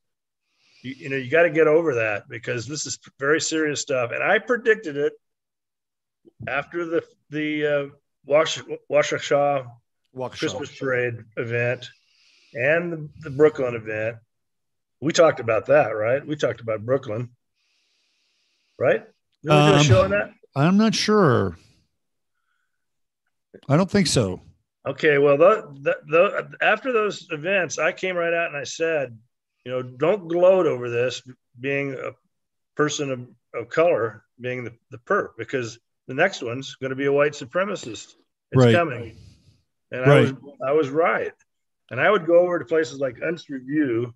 You, you know, you got to get over that because this is very serious stuff. And I predicted it after the the uh, Wash, Waukesha Christmas parade event and the, the, Brooklyn event. We talked about that, right? We talked about Brooklyn, right? Did we do a um, show on that? I'm not sure. I don't think so. Okay, well, the, the, the, after those events, I came right out and I said, you know, don't gloat over this being a person of, of color being the, the perp because the next one's going to be a white supremacist. It's right. coming. And right. I was I was right. And I would go over to places like Unz Review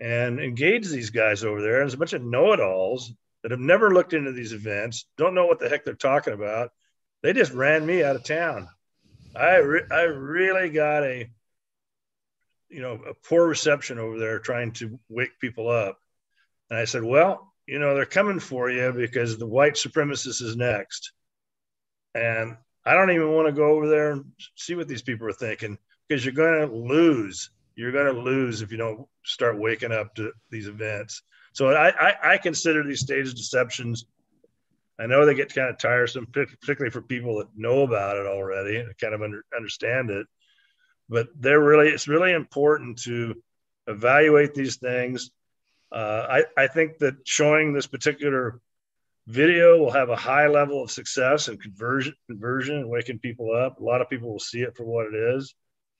and engage these guys over there. And there's a bunch of know-it-alls that have never looked into these events, don't know what the heck they're talking about. They just ran me out of town. I re- I really got a you know a poor reception over there trying to wake people up. And I said, well, you know, they're coming for you because the white supremacist is next. And I don't even want to go over there and see what these people are thinking because you're going to lose. You're going to lose if you don't start waking up to these events. So I, I, I consider these staged deceptions. I know they get kind of tiresome, particularly for people that know about it already and kind of under, understand it. But they're really, it's really important to evaluate these things. Uh, I, I think that showing this particular video will have a high level of success and conversion, conversion and waking people up. A lot of people will see it for what it is.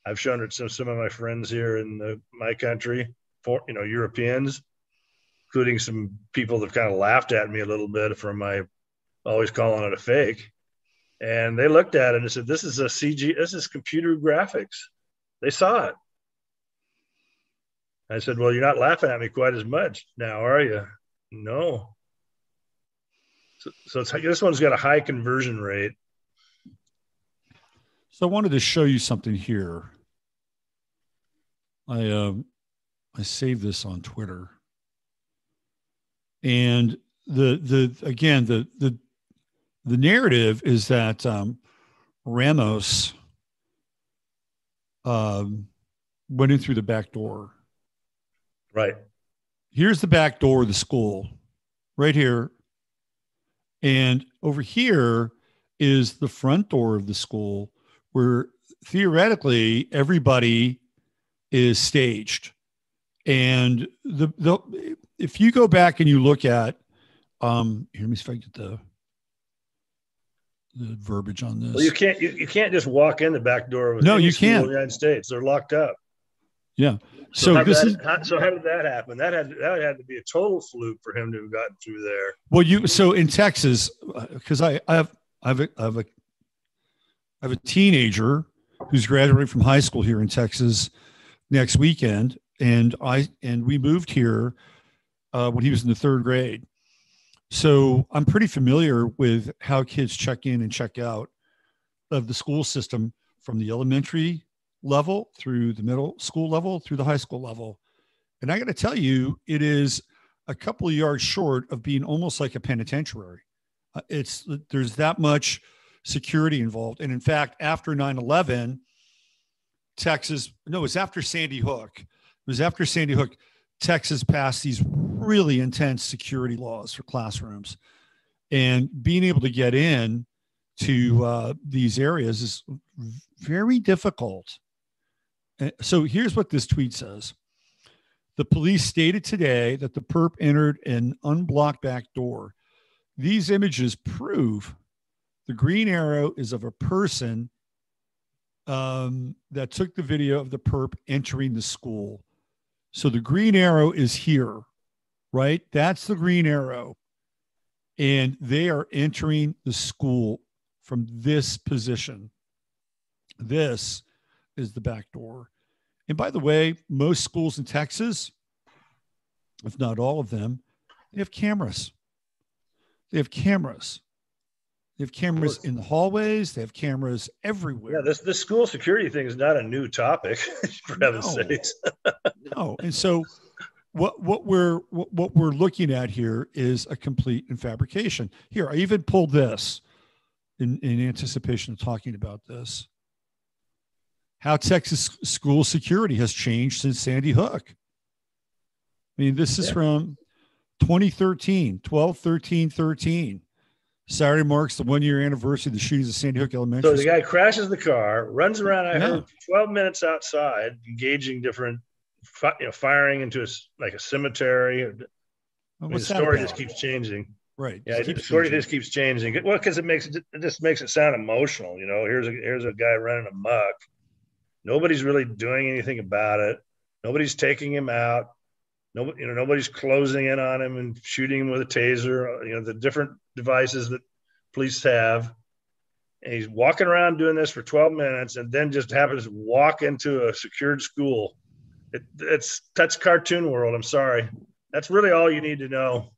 I've shown it to some of my friends here in the, my country, for you know Europeans, including some people that kind of laughed at me a little bit for my always calling it a fake. And they looked at it and said, "This is a CG. This is computer graphics." They saw it. I said, "Well, you're not laughing at me quite as much now, are you?" No. So, so this one's got a high conversion rate. So I wanted to show you something here. I uh, I saved this on Twitter, and the the again the the the narrative is that um, Ramos um, went in through the back door. Right. Here's the back door of the school, right here, and over here is the front door of the school, where theoretically everybody is staged. And the the if you go back and you look at um here, let me see if I get the the verbiage on this. Well, you can't you, you can't just walk in the back door of no, you can't. the United States. They're locked up. Yeah. So, So, this that, is how, so how did that happen? That had that had to be a total fluke for him to have gotten through there. well, you so in Texas because I I have I have a, I have a I have a teenager who's graduating from high school here in Texas next weekend, and I and we moved here uh, when he was in the third grade. So I'm pretty familiar with how kids check in and check out of the school system from the elementary level through the middle school level through the high school level. And I got to tell you, it is a couple of yards short of being almost like a penitentiary. Uh, it's there's that much security involved. And in fact, after 9 11, Texas, no, it was after Sandy Hook. It was after Sandy Hook, Texas passed these really intense security laws for classrooms. And being able to get in to uh, these areas is very difficult. Uh, So here's what this tweet says The police stated today that the perp entered an unblocked back door. These images prove the green arrow is of a person um, that took the video of the perp entering the school. So the green arrow is here, right? That's the green arrow. And they are entering the school from this position. This is the back door. And by the way, most schools in Texas, if not all of them, they have cameras. They have cameras. They have cameras in the hallways. They have cameras everywhere. Yeah, this this school security thing is not a new topic, *laughs* for heaven's No. sakes. *laughs* no, and so what what we're what, what we're looking at here is a complete fabrication. Here, I even pulled this in, in anticipation of talking about this. How Texas school security has changed since Sandy Hook. I mean, this is Yeah. from 2013, 12, 13, 13. Saturday marks the one year anniversary of the shootings at Sandy Hook Elementary So the guy crashes the car, runs around. I Yeah. heard 12 minutes outside, engaging different, you know, firing into a like a cemetery. I mean, the story about? just keeps changing. right. Yeah, the story changing. just keeps changing. Well, because it makes it, it just makes it sound emotional. You know, here's a here's a guy running amok. Nobody's really doing anything about it. Nobody's taking him out. Nobody, you know, nobody's closing in on him and shooting him with a taser. You know, the different devices that police have. and he's walking around doing this for 12 minutes and then just happens to walk into a secured school. It, it's that's cartoon world. I'm sorry. That's really all you need to know.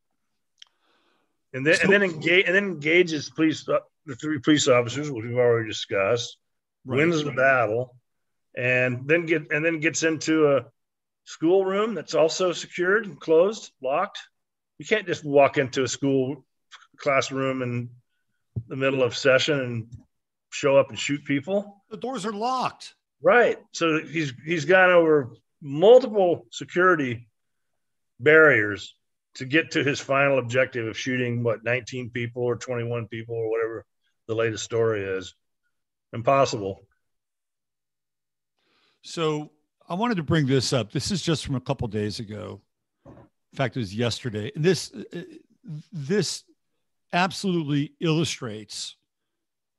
And then, so, and then engage, and then engages police, uh, the three police officers, which we've already discussed, right. wins the battle, and then get, and then gets into a schoolroom that's also secured and closed, locked. You can't just walk into a school classroom in the middle of session and show up and shoot people. The doors are locked. Right. So he's he's gone over multiple security barriers to get to his final objective of shooting what 19 people or 21 people or whatever the latest story is. Impossible. So I wanted to bring this up. This is just from a couple days ago. In fact, it was yesterday. And this uh, uh, this absolutely illustrates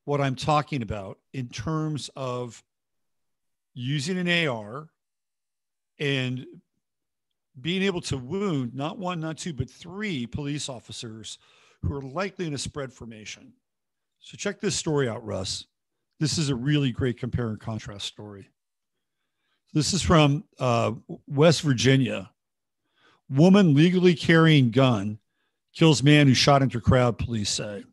what I'm talking about in terms of using an AR and being able to wound not one, not two, but three police officers who are likely in a spread formation. So check this story out, Russ. This is a really great compare and contrast story. This is from uh, West Virginia. Woman legally carrying gun kills man who shot into crowd. Police say.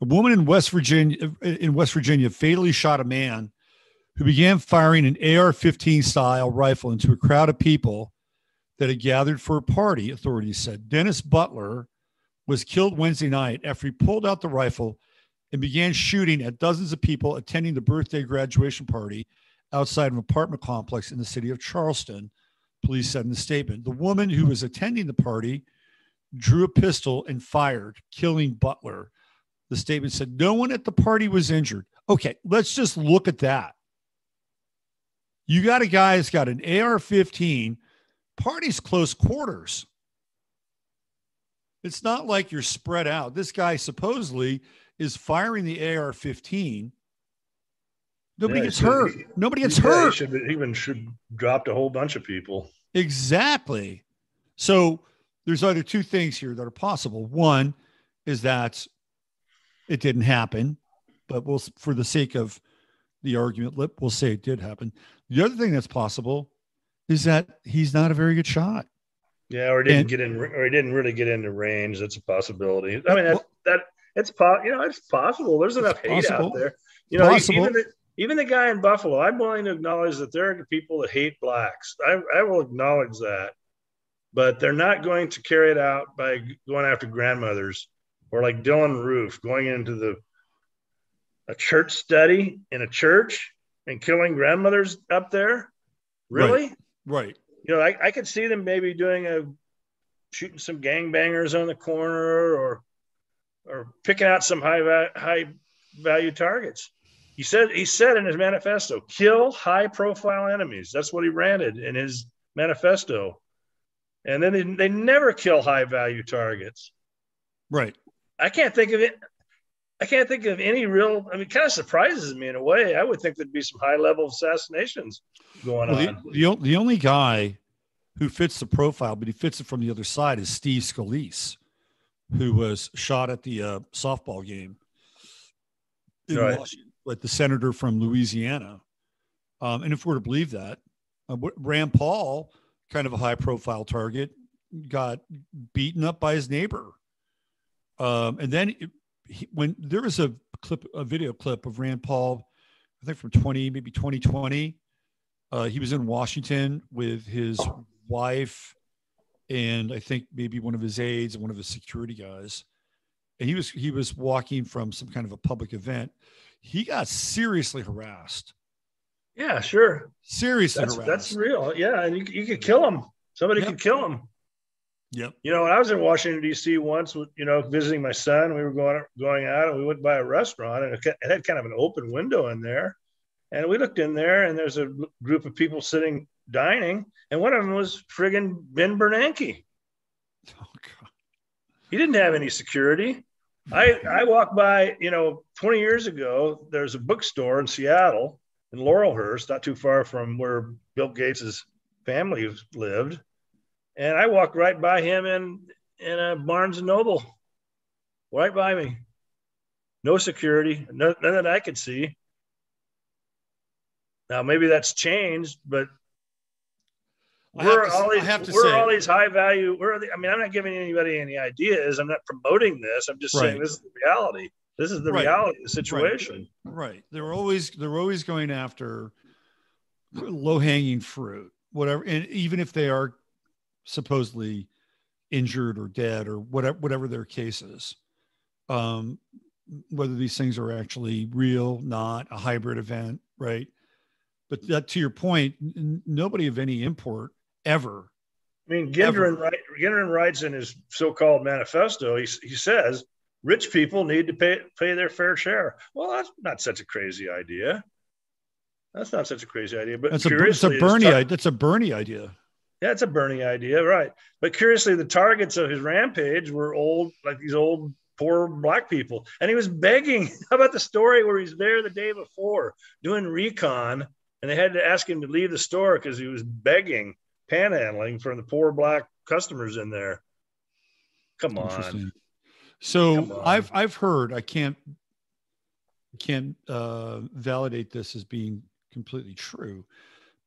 A woman in West Virginia in West Virginia fatally shot a man who began firing an AR-15 style rifle into a crowd of people that had gathered for a party. Authorities said Dennis Butler was killed Wednesday night after he pulled out the rifle and began shooting at dozens of people attending the birthday graduation party outside an apartment complex in the city of Charleston, police said in the statement. The woman who was attending the party drew a pistol and fired, killing Butler. The statement said no one at the party was injured. Okay, let's just look at that. You got a guy that's got an AR 15, party's close quarters. It's not like you're spread out. This guy supposedly is firing the AR 15 Nobody yeah, gets hurt. He, Nobody gets yeah, hurt. should even should dropped a whole bunch of people. Exactly. So there's either two things here that are possible. One is that it didn't happen, but we'll for the sake of the argument, we'll say it did happen. The other thing that's possible is that he's not a very good shot. Yeah, or didn't and, get in, or he didn't really get into range. That's a possibility. I mean, that, well, that it's po- you know, it's possible. There's enough hate possible. out there. You know, even even the guy in Buffalo, I'm willing to acknowledge that there are people that hate blacks. I, I will acknowledge that, but they're not going to carry it out by going after grandmothers or like Dylann Roof going into the a church study in a church and killing grandmothers up there. Really? Right. right. You know, I, I could see them maybe doing a shooting some gangbangers on the corner or or picking out some high high value targets. He said he said in his manifesto, kill high profile enemies. That's what he ranted in his manifesto. And then they, they never kill high value targets. Right. I can't think of it. I can't think of any real. I mean, kind of surprises me in a way. I would think there'd be some high level assassinations going well, on. The, the, the, only guy who fits the profile, but he fits it from the other side, is Steve Scalise, who was shot at the uh, softball game in right. Washington like the senator from Louisiana. Um, and if we're to believe that, uh, Rand Paul, kind of a high profile target, got beaten up by his neighbor. Um, and then it, he, when there was a clip, a video clip of Rand Paul, I think from 20, maybe 2020, uh, he was in Washington with his wife and I think maybe one of his aides and one of his security guys. And he was he was walking from some kind of a public event he got seriously harassed. Yeah, sure. Seriously that's, harassed. That's real. Yeah, and you, you could kill him. Somebody yep. could kill him. Yep. You know, when I was in Washington D.C. once, you know, visiting my son, we were going going out, and we went by a restaurant, and it had kind of an open window in there, and we looked in there, and there's a group of people sitting dining, and one of them was friggin' Ben Bernanke. Oh God. He didn't have any security. I I walked by, you know, 20 years ago. There's a bookstore in Seattle, in Laurelhurst, not too far from where Bill Gates's family lived, and I walked right by him in in a Barnes and Noble, right by me. no security, none, none that I could see. Now maybe that's changed, but we're all these, we're say, all these high value. We're the, I mean, I'm not giving anybody any ideas. I'm not promoting this. I'm just right. saying this is the reality. This is the right. reality of the situation. Right. right. They're always they're always going after low hanging fruit, whatever, and even if they are supposedly injured or dead or whatever whatever their case is, um, whether these things are actually real, not a hybrid event, right? But that to your point, n- nobody of any import ever. I mean, Gendron, write, Gendron writes in his so-called manifesto. He, he says rich people need to pay pay their fair share. Well, that's not such a crazy idea. That's not such a crazy idea. But that's a, it's a Bernie. Tar- that's a Bernie idea. Yeah, it's a Bernie idea, right? But curiously, the targets of his rampage were old, like these old poor black people, and he was begging. *laughs* How about the story where he's there the day before doing recon, and they had to ask him to leave the store because he was begging, panhandling from the poor black customers in there. Come on. So I've I've heard I can't can't uh, validate this as being completely true,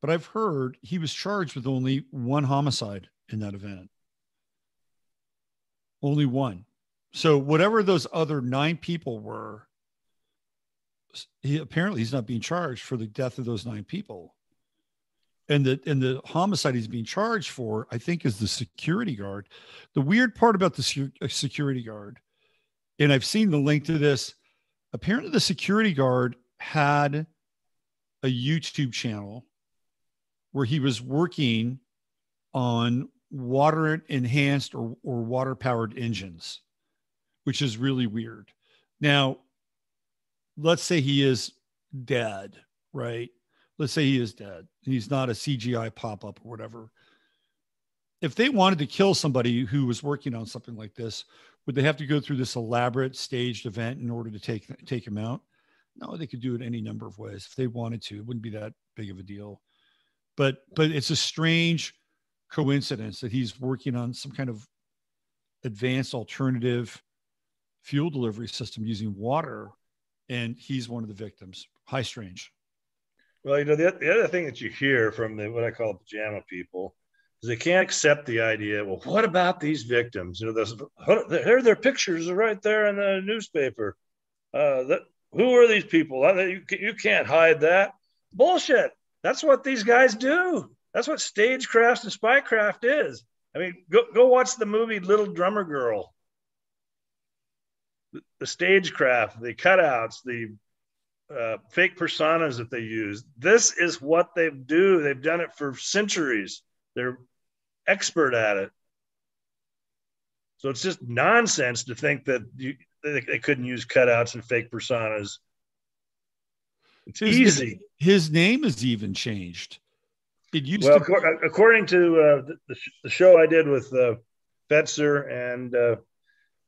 but I've heard he was charged with only one homicide in that event. Only one. So whatever those other nine people were, he apparently he's not being charged for the death of those nine people. And the and the homicide he's being charged for, I think, is the security guard. The weird part about the uh, security guard, and I've seen the link to this. Apparently, the security guard had a YouTube channel where he was working on water enhanced or, or water powered engines, which is really weird. Now, let's say he is dead, right? Let's say he is dead. He's not a CGI pop up or whatever. If they wanted to kill somebody who was working on something like this, would they have to go through this elaborate staged event in order to take take him out? No, they could do it any number of ways if they wanted to. It wouldn't be that big of a deal. But but it's a strange coincidence that he's working on some kind of advanced alternative fuel delivery system using water and he's one of the victims. High strange. Well, you know, the, the other thing that you hear from the what I call pajama people is they can't accept the idea. Well, what about these victims? You know, those, there their pictures are right there in the newspaper. Uh, that, who are these people? You, you can't hide that. Bullshit. That's what these guys do. That's what stagecraft and spycraft is. I mean, go, go watch the movie Little Drummer Girl the stagecraft, the cutouts, the uh, fake personas that they use. This is what they do. They've done it for centuries. They're expert at it. So it's just nonsense to think that you, they, they couldn't use cutouts and fake personas. It's his, easy. His name is even changed. It used well, to- according to uh, the, the, show I did with uh, Fetzer and uh,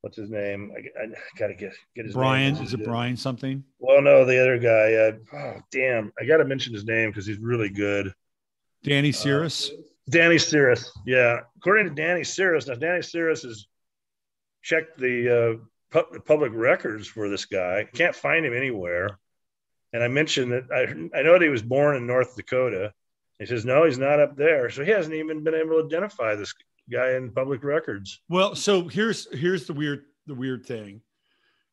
what's his name? I, I gotta get get his name. Brian. name. Is it Brian something? Well, no, the other guy. Uh, oh, damn! I gotta mention his name because he's really good. Danny Cirrus. Uh, Danny Cirrus. Yeah, according to Danny Cirrus. Now, Danny Cirrus has checked the uh, pu- public records for this guy. Can't find him anywhere. And I mentioned that I I know that he was born in North Dakota. He says no, he's not up there. So he hasn't even been able to identify this guy in public records. Well, so here's here's the weird the weird thing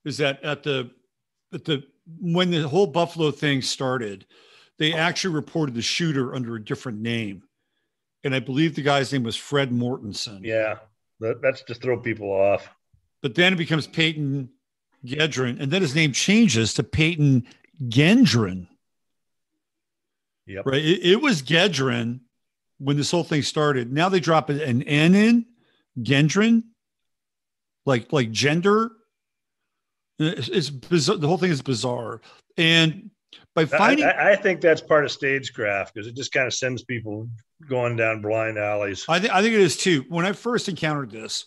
is that at the at the when the whole Buffalo thing started, they actually reported the shooter under a different name. And I believe the guy's name was Fred Mortensen. Yeah. That, that's to throw people off. But then it becomes Peyton Gedron, and then his name changes to Peyton Gendron. Yep. Right. It, it was Gedron when this whole thing started. Now they drop an N in Gendron, like like gender. It's, it's bizarre. The whole thing is bizarre. And by finding, I, I think that's part of stagecraft because it just kind of sends people going down blind alleys. I think I think it is too. When I first encountered this,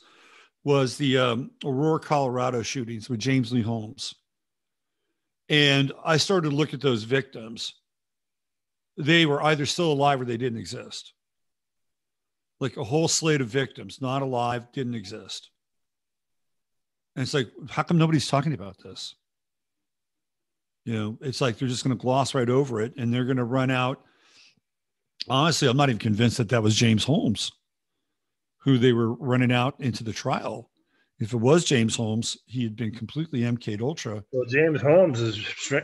was the um, Aurora, Colorado shootings with James Lee Holmes, and I started to look at those victims. They were either still alive or they didn't exist like a whole slate of victims not alive didn't exist and it's like how come nobody's talking about this You know, it's like they're just going to gloss right over it and they're going to run out. Honestly, I'm not even convinced that that was James Holmes who they were running out into the trial. If it was James Holmes, he had been completely MK Ultra. Well, James Holmes is,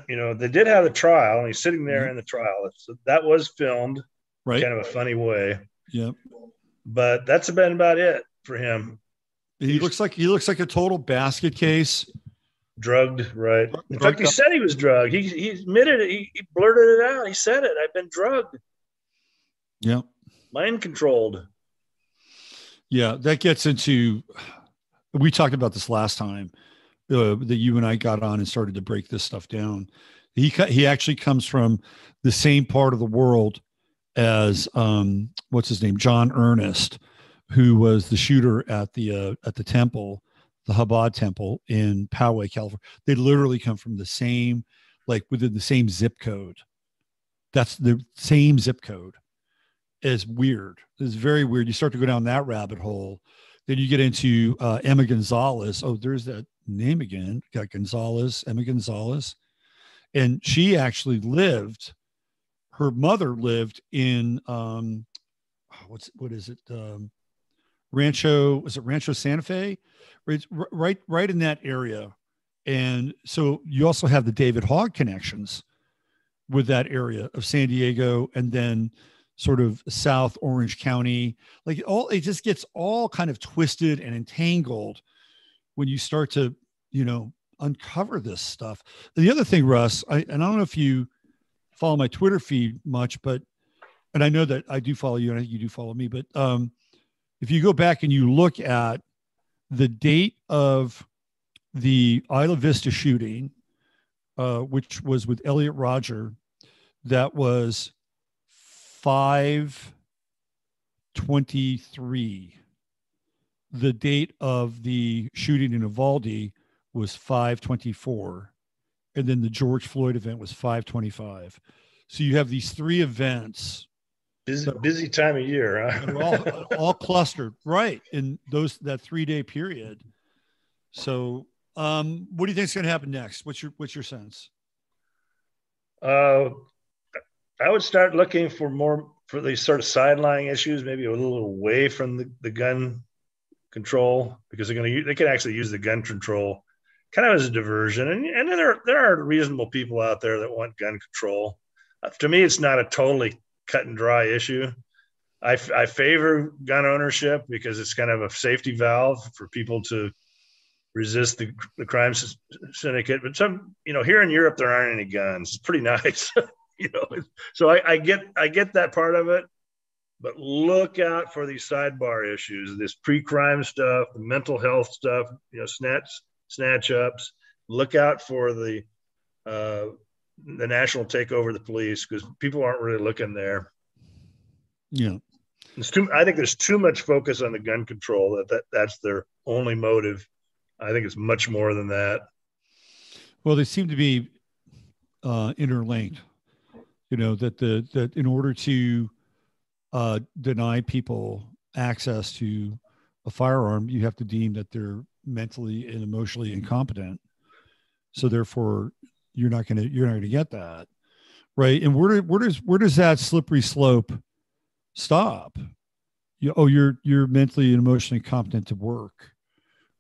you know, they did have a trial, and he's sitting there mm-hmm. in the trial. So that was filmed, right? Kind of a funny way. Yep. But that's been about it for him. He he's, looks like he looks like a total basket case. Drugged, right? In fact, he said he was drugged. He he admitted it. He, he blurted it out. He said it. I've been drugged. Yep. Mind controlled. Yeah, that gets into. We talked about this last time uh, that you and I got on and started to break this stuff down. He he actually comes from the same part of the world as um, what's his name, John Earnest, who was the shooter at the uh, at the temple, the Chabad temple in Poway, California. They literally come from the same, like within the same zip code. That's the same zip code is weird. It's very weird. You start to go down that rabbit hole. Then you get into uh, Emma Gonzalez. Oh, there's that name again. Got Gonzalez, Emma Gonzalez. And she actually lived, her mother lived in, um, oh, what's, what is it? Um, Rancho, was it Rancho Santa Fe? Right, right, right in that area. And so you also have the David Hogg connections with that area of San Diego. And then sort of South Orange County. Like all it just gets all kind of twisted and entangled when you start to, you know, uncover this stuff. The other thing, Russ, I and I don't know if you follow my Twitter feed much, but and I know that I do follow you and I think you do follow me, but um if you go back and you look at the date of the Isla Vista shooting, uh, which was with Elliot Rodger, that was 523. The date of the shooting in Uvalde was 524. And then the George Floyd event was 525. So you have these three events. Busy, busy time of year, huh? all, all clustered, right? In those that three day period. So, um, what do you think is going to happen next? What's your what's your sense? Uh, I would start looking for more for these sort of sideline issues, maybe a little away from the, the gun control because they're going to they can actually use the gun control kind of as a diversion. And and there there are reasonable people out there that want gun control. Uh, to me, it's not a totally cut and dry issue. I, I favor gun ownership because it's kind of a safety valve for people to resist the, the crime syndicate. But some, you know, here in Europe, there aren't any guns. It's pretty *laughs* nice. you know, so I, I get I get that part of it, but look out for these sidebar issues, this pre-crime stuff, the mental health stuff, you know, snatch snatch ups. Look out for the uh, the national takeover of the police because people aren't really looking there. Yeah. It's too, I think there's too much focus on the gun control that, that that's their only motive. I think it's much more than that. Well, they seem to be uh, interlinked you know that the that in order to uh, deny people access to a firearm, you have to deem that they're mentally and emotionally incompetent. So therefore, you're not gonna you're not gonna get that, right? And where where does where does that slippery slope stop? You, oh, you're you're mentally and emotionally competent to work,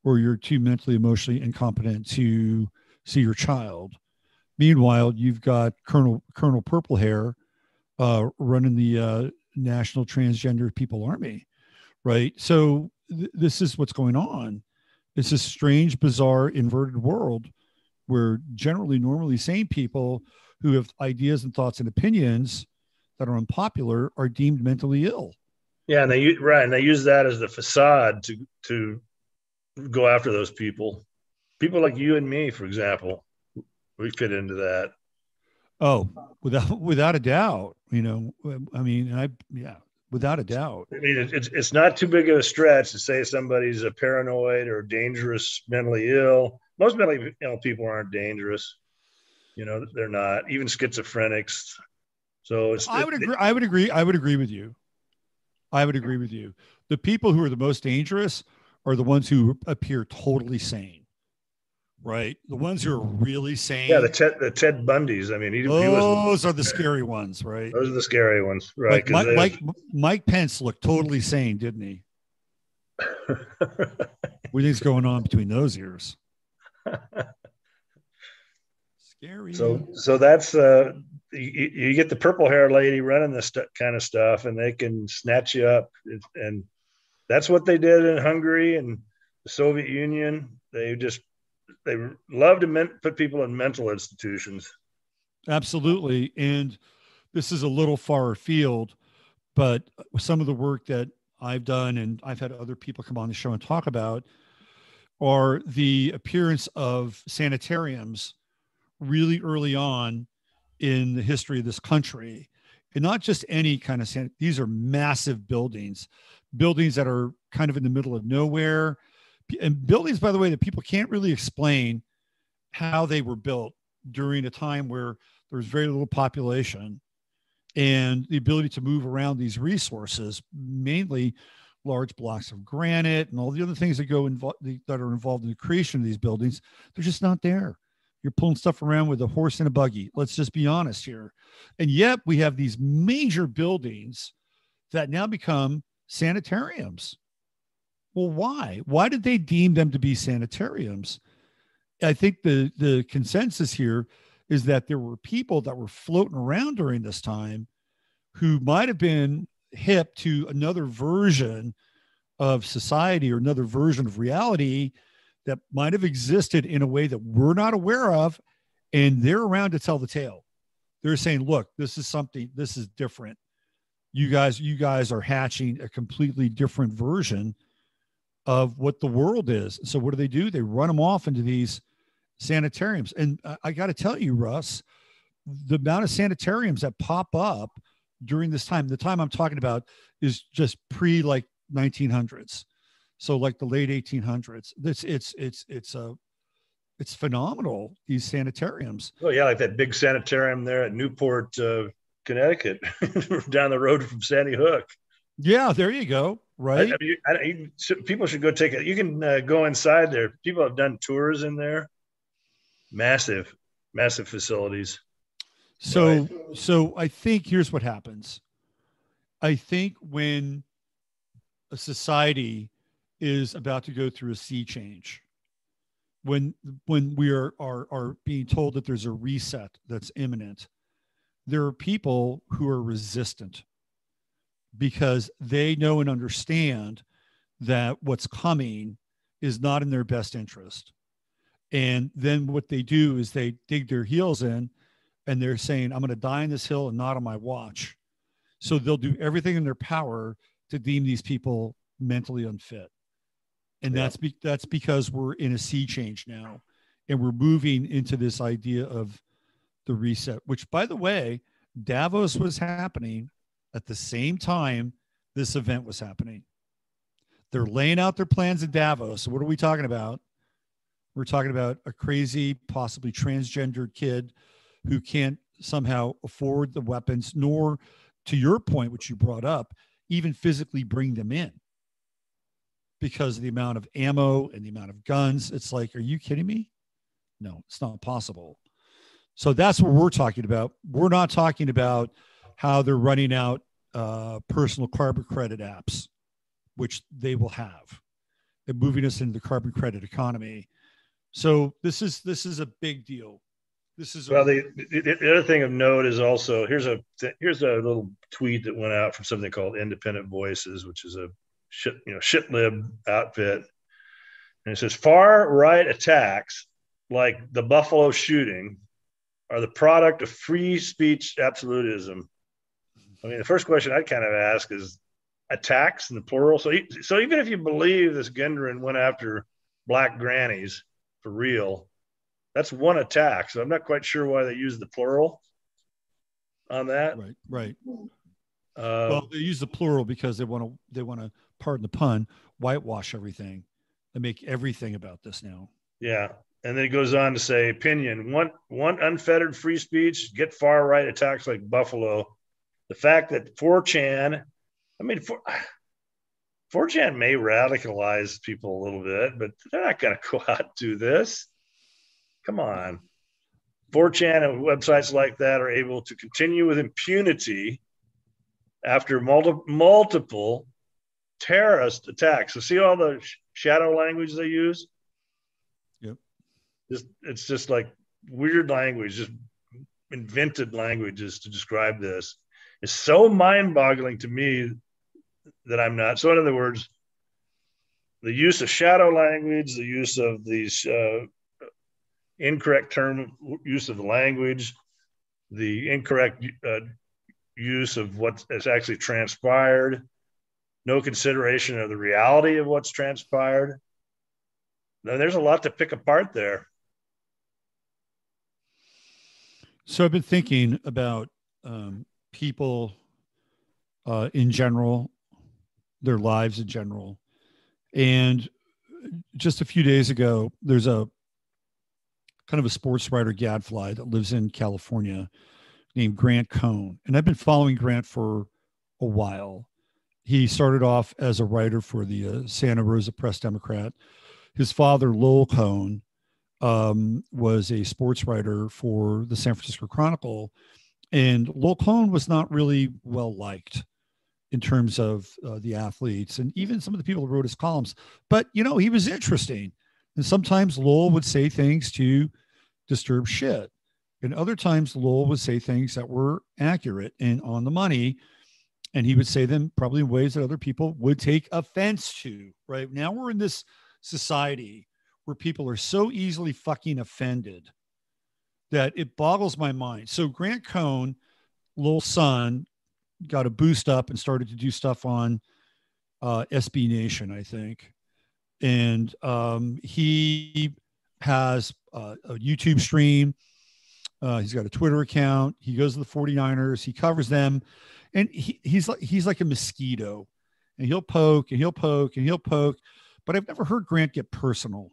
or you're too mentally emotionally incompetent to see your child, Meanwhile, you've got Colonel Colonel Purple Hair uh, running the uh, National Transgender People Army, right? So th- this is what's going on. It's a strange, bizarre, inverted world where generally, normally sane people who have ideas and thoughts and opinions that are unpopular are deemed mentally ill. Yeah, and they right, and they use that as the facade to to go after those people. People like you and me, for example we fit into that. Oh, without without a doubt, you know. I mean, I yeah, without a doubt. I mean, it's it's not too big of a stretch to say somebody's a paranoid or dangerous, mentally ill. Most mentally ill people aren't dangerous. You know, they're not. Even schizophrenics. So it's. I would agree. I would agree. I would agree with you. I would agree with you. The people who are the most dangerous are the ones who appear totally sane Right. The ones who are really sane. Yeah, the Ted the Ted Bundys. I mean, he, those he was, are the scary ones, right? Those are the scary ones, right? Like Mike, Mike, Mike Pence looked totally sane, didn't he? *laughs* what think's going on between those ears? Scary. So, so that's uh, you, you get the purple hair lady running this st- kind of stuff, and they can snatch you up, and that's what they did in Hungary and the Soviet Union. They just they love to men- put people in mental institutions. Absolutely, and this is a little far afield, but some of the work that I've done and I've had other people come on the show and talk about are the appearance of sanitariums really early on in the history of this country. And not just any kind of san- these are massive buildings, buildings that are kind of in the middle of nowhere. And buildings, by the way, that people can't really explain how they were built during a time where there was very little population and the ability to move around these resources, mainly large blocks of granite and all the other things that go involved that are involved in the creation of these buildings, they're just not there. You're pulling stuff around with a horse and a buggy. Let's just be honest here. And yet we have these major buildings that now become sanitariums. Well, why? Why did they deem them to be sanitariums? I think the the consensus here is that there were people that were floating around during this time who might have been hip to another version of society or another version of reality that might have existed in a way that we're not aware of and they're around to tell the tale they're saying look this is something this is different you guys you guys are hatching a completely different version of what the world is so what do they do they run them off into these sanitariums. And I got to tell you, Russ, the amount of sanitariums that pop up during this time, the time I'm talking about is just pre like 1900s. So like the late 1800s. It's it's it's it's a it's phenomenal these sanitariums. Oh yeah, like that big sanitarium there at Newport, uh, Connecticut, *laughs* down the road from Sandy Hook. Yeah, there you go. Right. I, I, you, people should go take it. You can uh, go inside there. People have done tours in there massive, massive facilities. So, so I think here's what happens. I think when a society is about to go through a sea change, when when we are are are being told that there's a reset that's imminent, there are people who are resistant because they know and understand that what's coming is not in their best interest. And then what they do is they dig their heels in and they're saying, I'm going to die on this hill and not on my watch. So they'll do everything in their power to deem these people mentally unfit. And yeah. that's be- that's because we're in a sea change now and we're moving into this idea of the reset, which by the way, Davos was happening at the same time this event was happening. They're laying out their plans in Davos. What are we talking about? We're talking about a crazy, possibly transgendered kid who can't somehow afford the weapons, nor, to your point, which you brought up, even physically bring them in because of the amount of ammo and the amount of guns. It's like, are you kidding me? No, it's not possible. So that's what we're talking about. We're not talking about how they're running out uh, personal carbon credit apps, which they will have, and moving us into the carbon credit economy so this is this is a big deal. This is well. A- the, the other thing of note is also here's a here's a little tweet that went out from something called Independent Voices, which is a shit you know shit lib outfit, and it says far right attacks like the Buffalo shooting are the product of free speech absolutism. I mean, the first question I'd kind of ask is attacks in the plural. So, so even if you believe this Gendron went after black grannies, for real. That's one attack. So I'm not quite sure why they use the plural on that. Right, right. Uh, well, they use the plural because they want to they want to pardon the pun whitewash everything. They make everything about this now. Yeah, and then it goes on to say opinion one one unfettered free speech get far right attacks like Buffalo. The fact that 4chan, I mean, 4, 4chan may radicalize people a little bit, but they're not going *laughs* to go out and do this. Come on. 4chan and websites like that are able to continue with impunity after multi- multiple terrorist attacks. So see all the sh- shadow language they use? Yep. Just, it's just like weird language, just invented languages to describe this. It's so mind boggling to me that I'm not. So, in other words, the use of shadow language, the use of these uh, incorrect term use of the language, the incorrect uh, use of what has actually transpired, no consideration of the reality of what's transpired. Now, there's a lot to pick apart there. So I've been thinking about um, people uh, in general, their lives in general, and just a few days ago, there's a kind of a sports writer gadfly that lives in California named Grant Cohn. And I've been following Grant for a while. He started off as a writer for the uh, Santa Rosa Press Democrat. His father, Lowell Cohn, um, was a sports writer for the San Francisco Chronicle. And Lowell Cohn was not really well liked in terms of uh, the athletes and even some of the people who wrote his columns. But, you know, he was interesting. And sometimes Lowell would say things to disturb shit. And other times Lowell would say things that were accurate and on the money. And he would say them probably in ways that other people would take offense to. Right now, we're in this society where people are so easily fucking offended that it boggles my mind. So, Grant Cohn, Lowell's son, got a boost up and started to do stuff on uh, SB Nation, I think. And um, he has uh, a YouTube stream. Uh, he's got a Twitter account. He goes to the 49ers. He covers them. And he, he's like he's like a mosquito. And he'll poke and he'll poke and he'll poke. But I've never heard Grant get personal.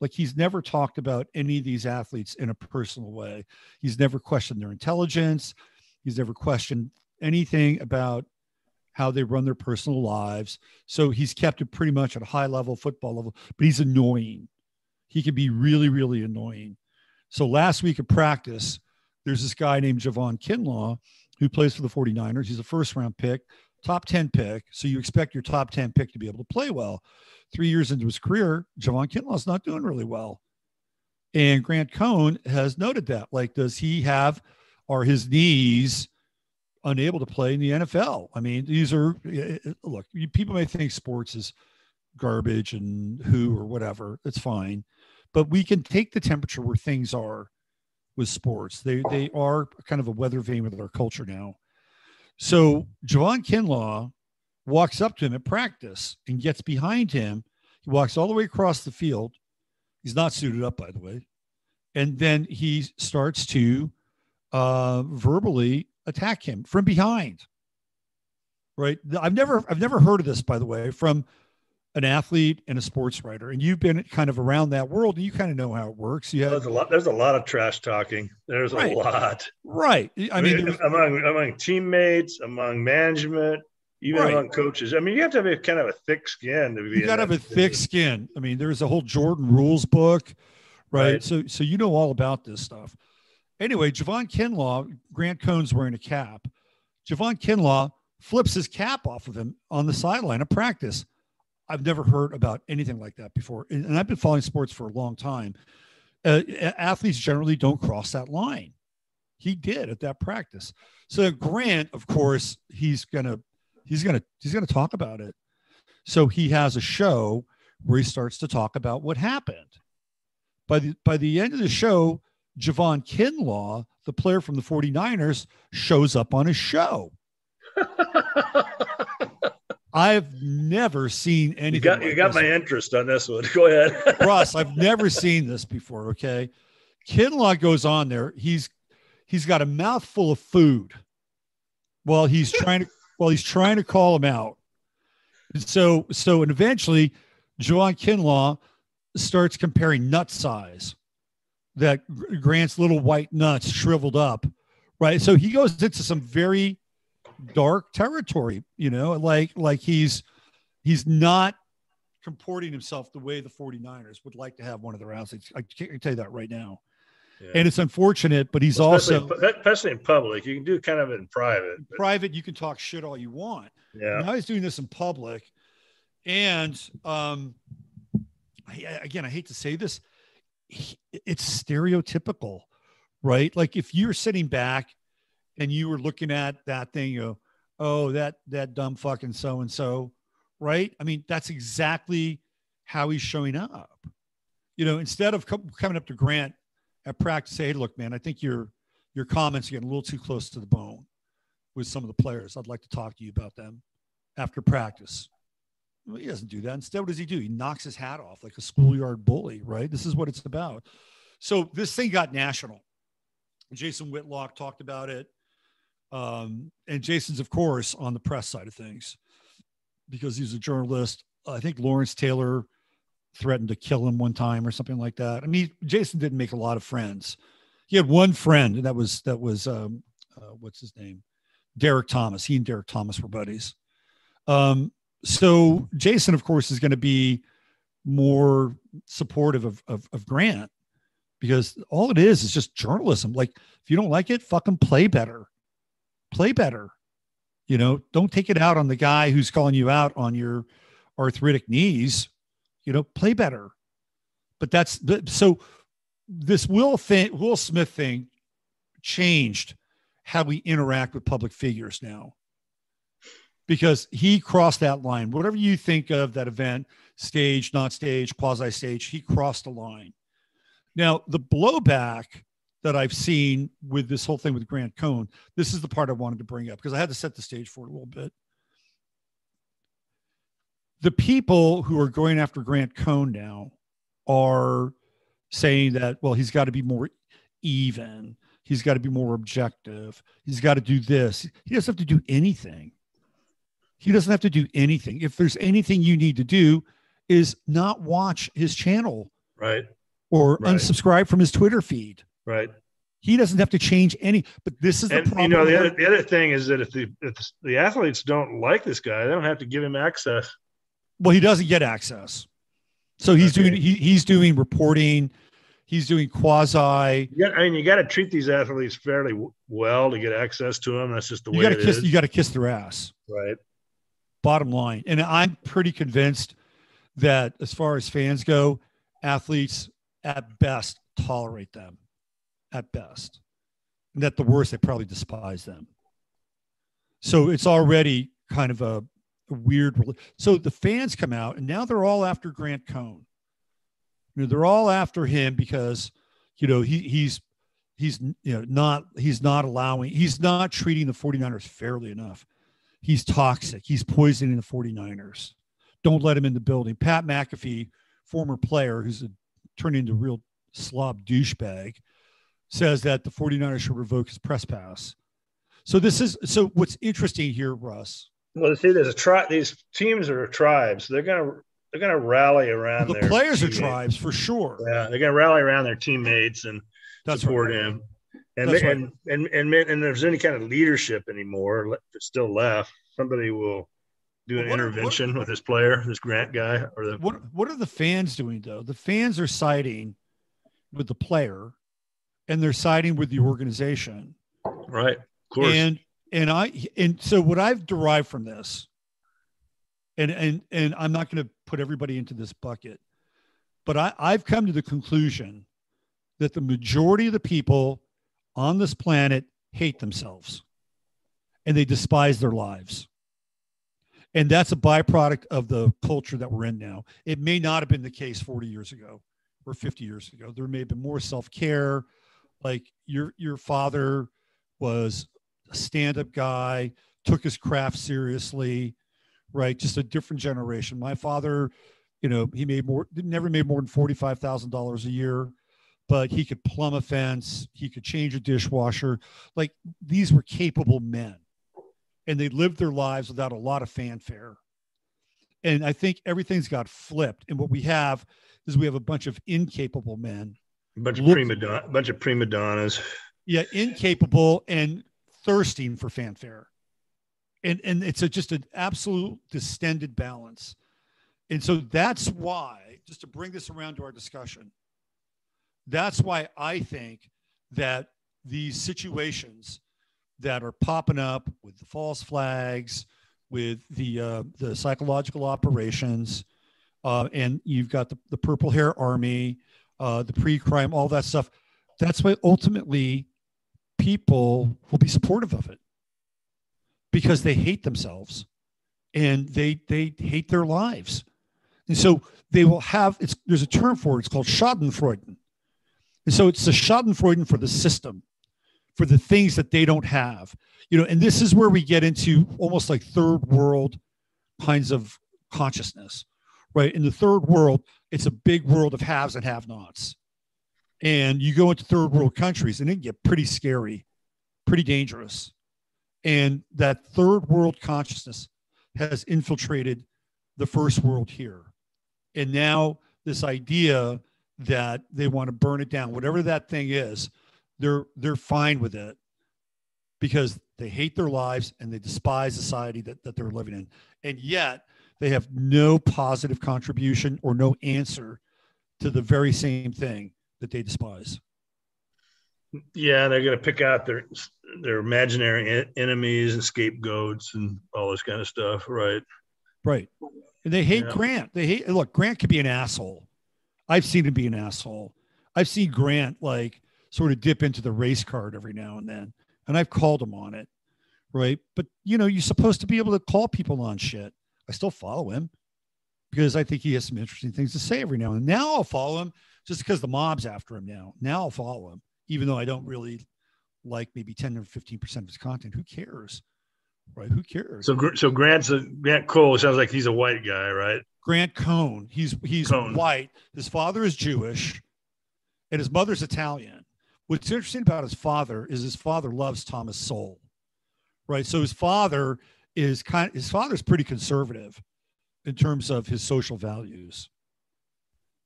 Like he's never talked about any of these athletes in a personal way. He's never questioned their intelligence. He's never questioned anything about how they run their personal lives. So he's kept it pretty much at a high level, football level, but he's annoying. He can be really, really annoying. So last week of practice, there's this guy named Javon Kinlaw who plays for the 49ers. He's a first round pick, top 10 pick. So you expect your top 10 pick to be able to play well. Three years into his career, Javon Kinlaw's not doing really well. And Grant Cohn has noted that. Like, does he have, are his knees unable to play in the NFL. I mean, these are eh, eh, eh, look, people may think sports is garbage and who or whatever. It's fine. But we can take the temperature where things are with sports. They they are kind of a weather vane with our culture now. So Javon Kinlaw walks up to him at practice and gets behind him. He walks all the way across the field. He's not suited up, by the way. And then he starts to uh, verbally attack him from behind. Right. I've never I've never heard of this, by the way, from an athlete and a sports writer. And you've been kind of around that world and you kind of know how it works. You have, there's a lot there's a lot of trash talking. There's right. a lot. Right. I, mean, among among teammates, among management, even right. among coaches. I mean, you have to have a kind of a thick skin to be. You got to have a thick skin. I mean, there's a whole Jordan rules book, right? right? So, so you know all about this stuff. Anyway, Javon Kinlaw, Grant Cohn's wearing a cap. Javon Kinlaw flips his cap off of him on the sideline of practice. I've never heard about anything like that before. And I've been following sports for a long time. Uh, athletes generally don't cross that line. He did at that practice. So Grant, of course, he's gonna he's gonna he's gonna talk about it. So he has a show where he starts to talk about what happened. By the by the end of the show, Javon Kinlaw, the player from the 49ers, shows up on his show. *laughs* I've never seen anything. You got, like you got my interest on this one. *laughs* Go ahead. *laughs* Russ, I've never seen this before. Okay. Kinlaw goes on there. He's he's got a mouthful of food while he's *laughs* trying to while he's trying to call him out. And so so and eventually Javon Kinlaw starts comparing nut size that Grant's little white nuts shriveled up, right? So he goes into some very dark territory, you know, like like he's he's not comporting himself the way the 49ers would like to have one of their athletes. I can't tell you that right now. Yeah. And it's unfortunate, but he's especially, also especially in public. You can do kind of it in private. but- private. You can talk shit all you want. yeah. Now he's doing this in public. And um, I, again, I hate to say this, it's stereotypical, right? Like if you're sitting back and you were looking at that thing, you go, oh, that that dumb fucking so and so, right? I mean, that's exactly how he's showing up. You know, instead of co- coming up to Grant at practice, say, hey, look, man, I think your your comments are getting a little too close to the bone with some of the players. I'd like to talk to you about them after practice. Well, he doesn't do that. Instead, what does he do? He knocks his hat off like a schoolyard bully, right? This is what it's about. So this thing got national. Jason Whitlock talked about it. Um, and Jason's, of course, on the press side of things because he's a journalist. I think Lawrence Taylor threatened to kill him one time or something like that. I mean, Jason didn't make a lot of friends. He had one friend, and that was that was um, uh, what's his name, Derrick Thomas. He and Derrick Thomas were buddies. Um, so Jason, of course, is going to be more supportive of, of of Grant because all it is is just journalism. Like if you don't like it, fucking play better, play better. You know, don't take it out on the guy who's calling you out on your arthritic knees. You know, play better. But that's so. This Will thing, Will Smith thing, changed how we interact with public figures now because he crossed that line. Whatever you think of that event, stage, not stage, quasi stage, he crossed the line. Now, the blowback that I've seen with this whole thing with Grant Cohn, this is the part I wanted to bring up because I had to set the stage for it a little bit. The people who are going after Grant Cohn now are saying that, well, he's got to be more even. He's got to be more objective. He's got to do this. He doesn't have to do anything. He doesn't have to do anything. If there's anything you need to do, is not watch his channel Right. or Right. unsubscribe from his Twitter feed. Right. He doesn't have to change any. But this is the And problem. you know the other, the other thing is that if the if the athletes don't like this guy, they don't have to give him access. well, he doesn't get access. So he's Okay. doing he, he's doing reporting. He's doing quasi. Got, I mean, you got to treat these athletes fairly w- well to get access to them. That's just the You way got it to kiss. is. You got to kiss their ass. right. bottom line. And I'm pretty convinced that as far as fans go, athletes at best tolerate them, at best. And at the worst, they probably despise them. So it's already kind of a, weird. So the fans come out, and now they're all after Grant Cohn. You know, they're all after him because, you know, he he's he's you know not he's not allowing he's not treating the 49ers fairly enough he's toxic. He's poisoning the 49ers. Don't let him in the building. Pat McAfee, former player who's a, turned into a real slob douchebag, says that the 49ers should revoke his press pass. So this is so what's interesting here, Russ. Well, see, there's a tri- These teams are tribes. They're gonna they're gonna rally around The their players are tribes for sure. Yeah, they're gonna rally around their teammates and That's support right. him. And That's right. and, and and and there's any kind of leadership anymore that's still left, somebody will do an what- intervention with this player, this Grant guy, or the What what are the fans doing though? The fans are siding with the player and they're siding with the organization. right. Of course. and and i and so what i've derived from this and and and i'm not going to put everybody into this bucket but i i've come to the conclusion that the majority of the people on this planet hate themselves and they despise their lives and that's a byproduct of the culture that we're in now it may not have been the case 40 years ago or 50 years ago there may have been more self-care like your your father was a stand-up guy, took his craft seriously, right? Just a different generation. My father, you know, he made more, never made more than forty-five thousand dollars a year, but he could plumb a fence, he could change a dishwasher. Like these were capable men, and they lived their lives without a lot of fanfare. And I think everything's got flipped. And what we have is we have a bunch of incapable men a bunch of look- prima don- bunch of prima donnas. yeah incapable and thirsting for fanfare and and it's a, just an absolute distended balance And so that's why, just to bring this around to our discussion, that's why I think that these situations that are popping up with the false flags, with the uh, the psychological operations, uh, and you've got the, the Purple Hair Army, uh, the pre-crime, all that stuff. That's why ultimately people will be supportive of it because they hate themselves and they they hate their lives, and so they will have. It's there's a term for it. It's called Schadenfreude, and so it's the Schadenfreude for the system, for the things that they don't have. You know, and this is where we get into almost like third world kinds of consciousness, right? In the third world, it's a big world of haves and have-nots. And you go into third world countries and it can get pretty scary, pretty dangerous. And that third world consciousness has infiltrated the first world here. And now this idea that they want to burn it down, whatever that thing is, they're they're fine with it because they hate their lives and they despise society that, that they're living in. And yet they have no positive contribution or no answer to the very same thing that they despise. Yeah, they're going to pick out their their imaginary enemies and scapegoats and all this kind of stuff, right? Right. And they hate yeah. Grant. They hate look, Grant could be an asshole. I've seen him be an asshole. I've seen Grant like sort of dip into the race card every now and then. And I've called him on it. Right. But you know, you're supposed to be able to call people on shit. I still follow him because I think he has some interesting things to say every now and then. Now I'll follow him just because the mob's after him now. Now I'll follow him, even though I don't really like maybe 10 or 15% of his content. Who cares? Right? Who cares? So, so Grant's a Grant Cole sounds like he's a white guy, right? Grant Cohn. He's he's Cohn. white. His father is Jewish, and his mother's Italian. What's interesting about his father is his father loves Thomas Sowell, right? So his father is kind. His father's pretty conservative in terms of his social values.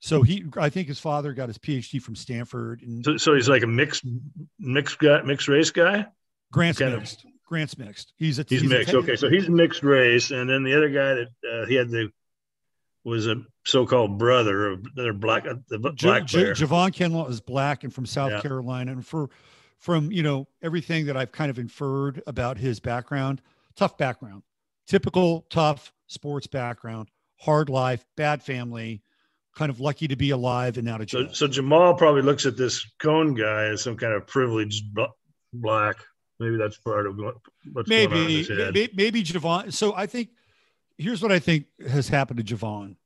So he, I think his father got his PhD from Stanford. And so, so he's like a mixed, mixed guy, mixed race guy. Grant's kind mixed. Of, Grant's mixed. He's a he's, he's mixed. A, okay, so he's mixed race, and then the other guy that uh, he had the was a so-called brother of their black uh, the black J- player. J- Javon Kinlaw is black and from South yeah. Carolina, and for from you know everything that I've kind of inferred about his background, tough background, typical tough sports background, hard life, bad family kind of lucky to be alive and out of jail. So, so Jamal probably looks at this Cone guy as some kind of privileged black. Maybe that's part of what's maybe, going on in his head. Maybe, maybe Javon. So I think here's what I think has happened to Javon.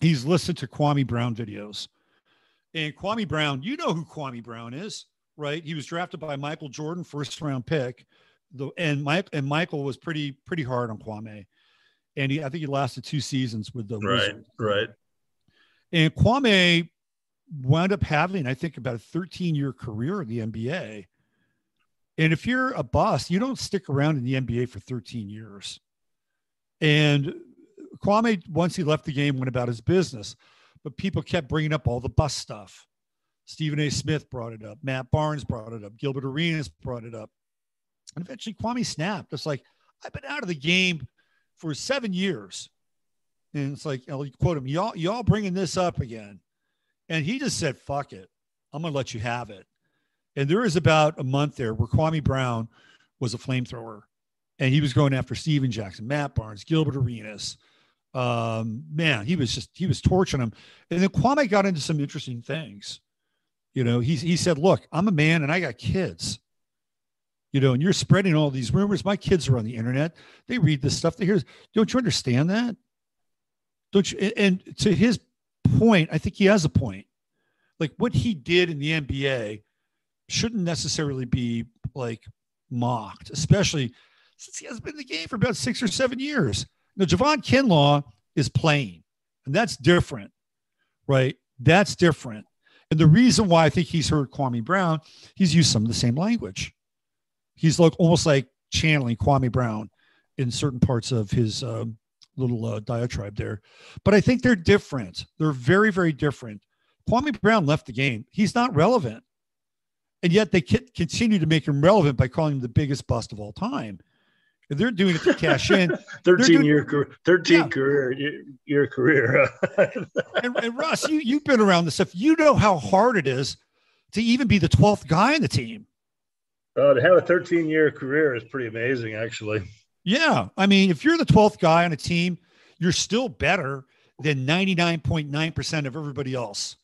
He's listened to Kwame Brown videos. And Kwame Brown, you know who Kwame Brown is, right? He was drafted by Michael Jordan, first round pick. The, and Mike and Michael was pretty pretty hard on Kwame, and he I think he lasted two seasons with the right Wizards. right. And Kwame wound up having, I think, about a 13 year career in the NBA. And if you're a boss, you don't stick around in the NBA for 13 years. And Kwame, once he left the game, went about his business. But people kept bringing up all the bus stuff. Stephen A. Smith brought it up. Matt Barnes brought it up. Gilbert Arenas brought it up. And eventually Kwame snapped. It's like, I've been out of the game for seven years. And it's like, I'll quote him, y'all, y'all bringing this up again. And he just said, fuck it. I'm going to let you have it. And there was about a month there where Kwame Brown was a flamethrower and he was going after Stephen Jackson, Matt Barnes, Gilbert Arenas. Um, man, he was just, he was torching him. And then Kwame got into some interesting things. You know, he, he said, look, I'm a man and I got kids you know, and you're spreading all these rumors. My kids are on the internet. They read this stuff. They hear, don't you understand that? Don't you? And to his point, I think he has a point. Like what he did in the NBA shouldn't necessarily be like mocked, especially since he hasn't been in the game for about six or seven years. Now, Javon Kinlaw is playing, and that's different, right? That's different. And the reason why I think he's heard Kwame Brown, he's used some of the same language. He's like almost like channeling Kwame Brown in certain parts of his um, little uh, diatribe there. But I think they're different. They're very, very different. Kwame Brown left the game. He's not relevant. And yet they continue to make him relevant by calling him the biggest bust of all time. They're doing it to cash in. *laughs* 13 doing- year, 13 Yeah. career, year, year career. *laughs* and, and Russ, you you've been around this stuff. You know how hard it is to even be the twelfth guy on the team. Uh, to have a 13 year career is pretty amazing, actually. Yeah, I mean, if you're the twelfth guy on a team, you're still better than ninety nine point nine percent of everybody else.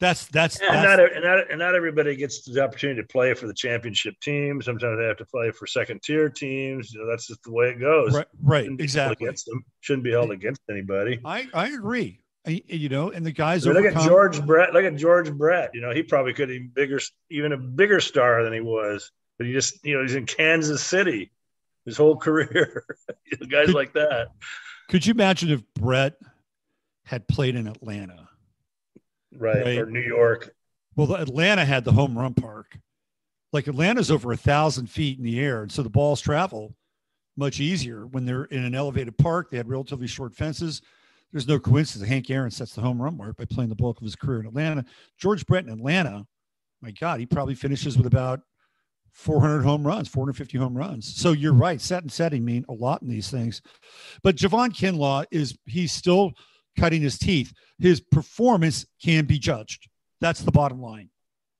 That's that's, And that's not, and not and not everybody gets the opportunity to play for the championship team. Sometimes they have to play for second tier teams. You know, that's just the way it goes. right, right, Shouldn't exactly. Against them shouldn't be held against anybody. I I agree. You know, and the guys I mean, look at George Brett. Look at George Brett. You know, he probably could be bigger, even a bigger star than he was. But he just, you know, he's in Kansas City his whole *laughs* career. *laughs* Guys Could- like that. Could you imagine if Brett had played in Atlanta? Right. Right. Or New York. Well, Atlanta had the home run park. Like Atlanta's over a thousand feet in the air, and so the balls travel much easier when they're in an elevated park. They had relatively short fences. There's no coincidence. that Hank Aaron sets the home run mark by playing the bulk of his career in Atlanta. George Brett in Atlanta, my God, he probably finishes with about 400 home runs, 450 home runs. So you're right. Set and setting mean a lot in these things. But Javon Kinlaw is he's still cutting his teeth. His performance can be judged. That's the bottom line.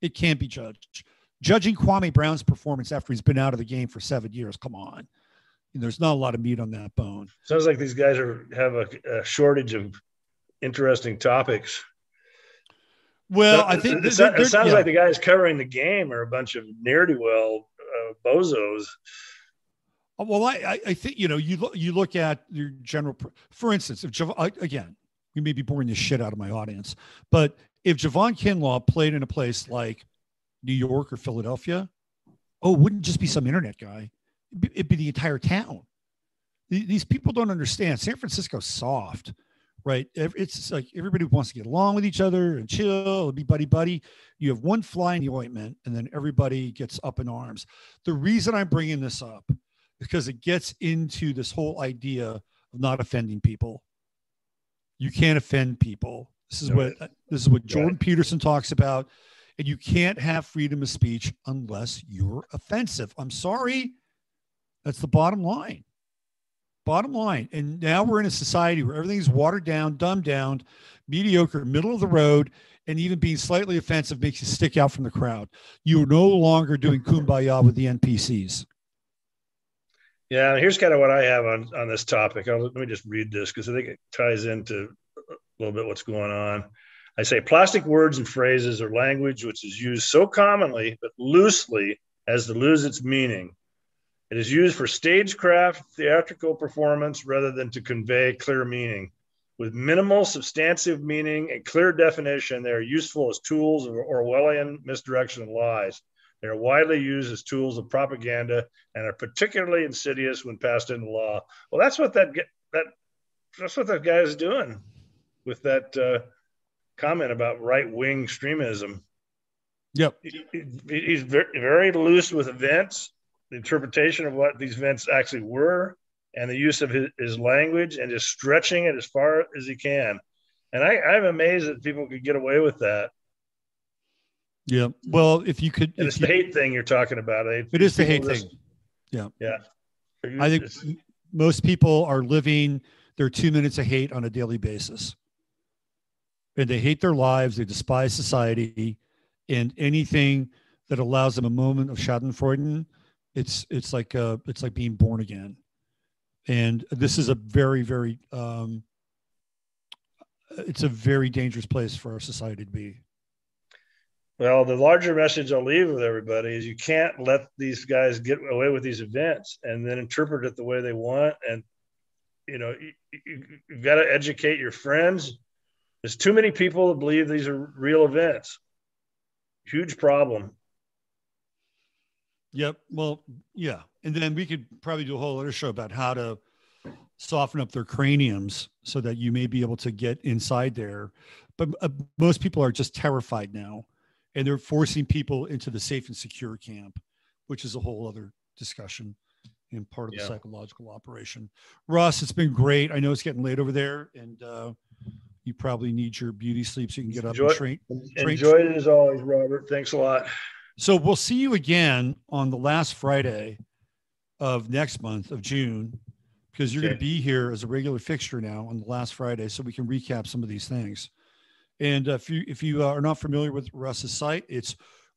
It can't be judged. Judging Kwame Brown's performance after he's been out of the game for seven years, come on. There's not a lot of meat on that bone. Sounds like these guys are have a, a shortage of interesting topics. Well, So- I think it, it sounds yeah. like the guys covering the game are a bunch of ne'er do well uh, bozos. Uh, Well, I, I, think you know you look you look at your general. For instance, if Jav- I- again, we may be boring the shit out of my audience, but if Javon Kinlaw played in a place like New York or Philadelphia, oh, wouldn't just be some internet guy; it'd be, the entire town. These people don't understand. San Francisco's soft, right? It's like everybody wants to get along with each other and chill and be buddy buddy. You have one fly in the ointment, and then everybody gets up in arms. The reason I'm bringing this up because it gets into this whole idea of not offending people. You can't offend people. This is what this is what Jordan Peterson talks about. And you can't have freedom of speech unless you're offensive. I'm sorry. That's the bottom line. Bottom line. And now we're in a society where everything's watered down, dumbed down, mediocre, middle of the road, and even being slightly offensive makes you stick out from the crowd. You're no longer doing kumbaya with the NPCs. Yeah, here's kind of what I have on on this topic. I'll, let me just read this because I think it ties into a little bit what's going on. I say plastic words and phrases are language which is used so commonly but loosely as to lose its meaning. It is used for stagecraft, theatrical performance rather than to convey clear meaning. With minimal substantive meaning and clear definition, they are useful as tools of Orwellian misdirection and lies. They are widely used as tools of propaganda and are particularly insidious when passed into law. Well, that's what that that that's what that guy is doing with that uh, comment about right wing extremism. Yep. He- he- He's very, very loose with events, the interpretation of what these events actually were, and the use of his, his language and just stretching it as far as he can. And I, I'm amazed that people could get away with that. Yeah. Well, if you could, if it's you- the hate thing you're talking about. it is the hate thing. Yeah. Yeah. I think most people are living their two minutes of hate on a daily basis. And they hate their lives, they despise society, and anything that allows them a moment of Schadenfreude, it's it's like uh it's like being born again. And this is a very, very um it's a very dangerous place for our society to be. Well, the larger message I'll leave with everybody is you can't let these guys get away with these events and then interpret it the way they want. And, you know, you, you've got to educate your friends. There's too many people that believe these are real events. Huge problem. Yep. Well, yeah. And then we could probably do a whole other show about how to soften up their craniums so that you may be able to get inside there. But uh, most people are just terrified now and they're forcing people into the safe and secure camp, which is a whole other discussion and part of the psychological operation. Russ, it's been great. I know it's getting late over there and uh, you probably need your beauty sleep so you can get up Enjoy- and train. Train- Enjoyed it as always, Robert. Thanks a lot. So we'll see you again on the last Friday of next month of June because you're going to be here as a regular fixture now on the last Friday, so we can recap some of these things. And if you if you uh, are not familiar with Russ's site, it's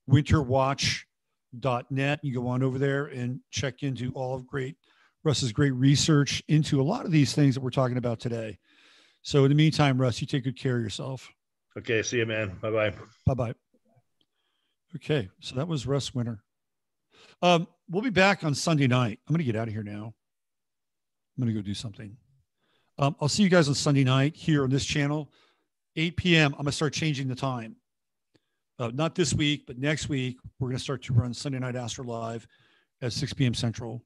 winterwatch.net. You go on over there and check into all of great Russ's great research into a lot of these things that we're talking about today. So in the meantime, Russ, you take good care of yourself. Okay, see you, man. Bye bye. Bye bye. Okay, so that was Russ Winter. Um, we'll be back on Sunday night. I'm going to get out of here now. I'm going to go do something. Um, I'll see you guys on Sunday night here on this channel, 8 p.m. I'm going to start changing the time. Uh, not this week, but next week, we're going to start to run Sunday Night Astro Live at 6 p.m. Central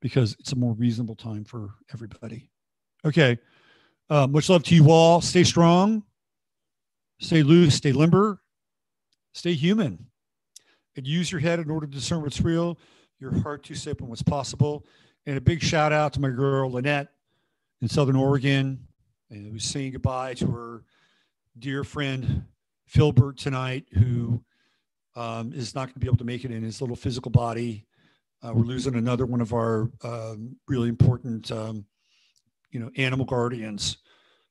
because it's a more reasonable time for everybody. Okay. Uh, much love to you all. Stay strong, stay loose, stay limber, stay human, and use your head in order to discern what's real, your heart to sip what's possible. And a big shout out to my girl Lynette in Southern Oregon, and who's saying goodbye to her dear friend Philbert tonight, who um, is not going to be able to make it in his little physical body. Uh, we're losing another one of our um, really important, um, you know, animal guardians.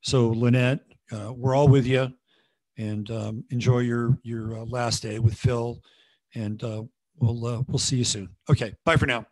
So Lynette, uh, we're all with you, and um, enjoy your your uh, last day with Phil, and uh, we'll uh, we'll see you soon. Okay, bye for now.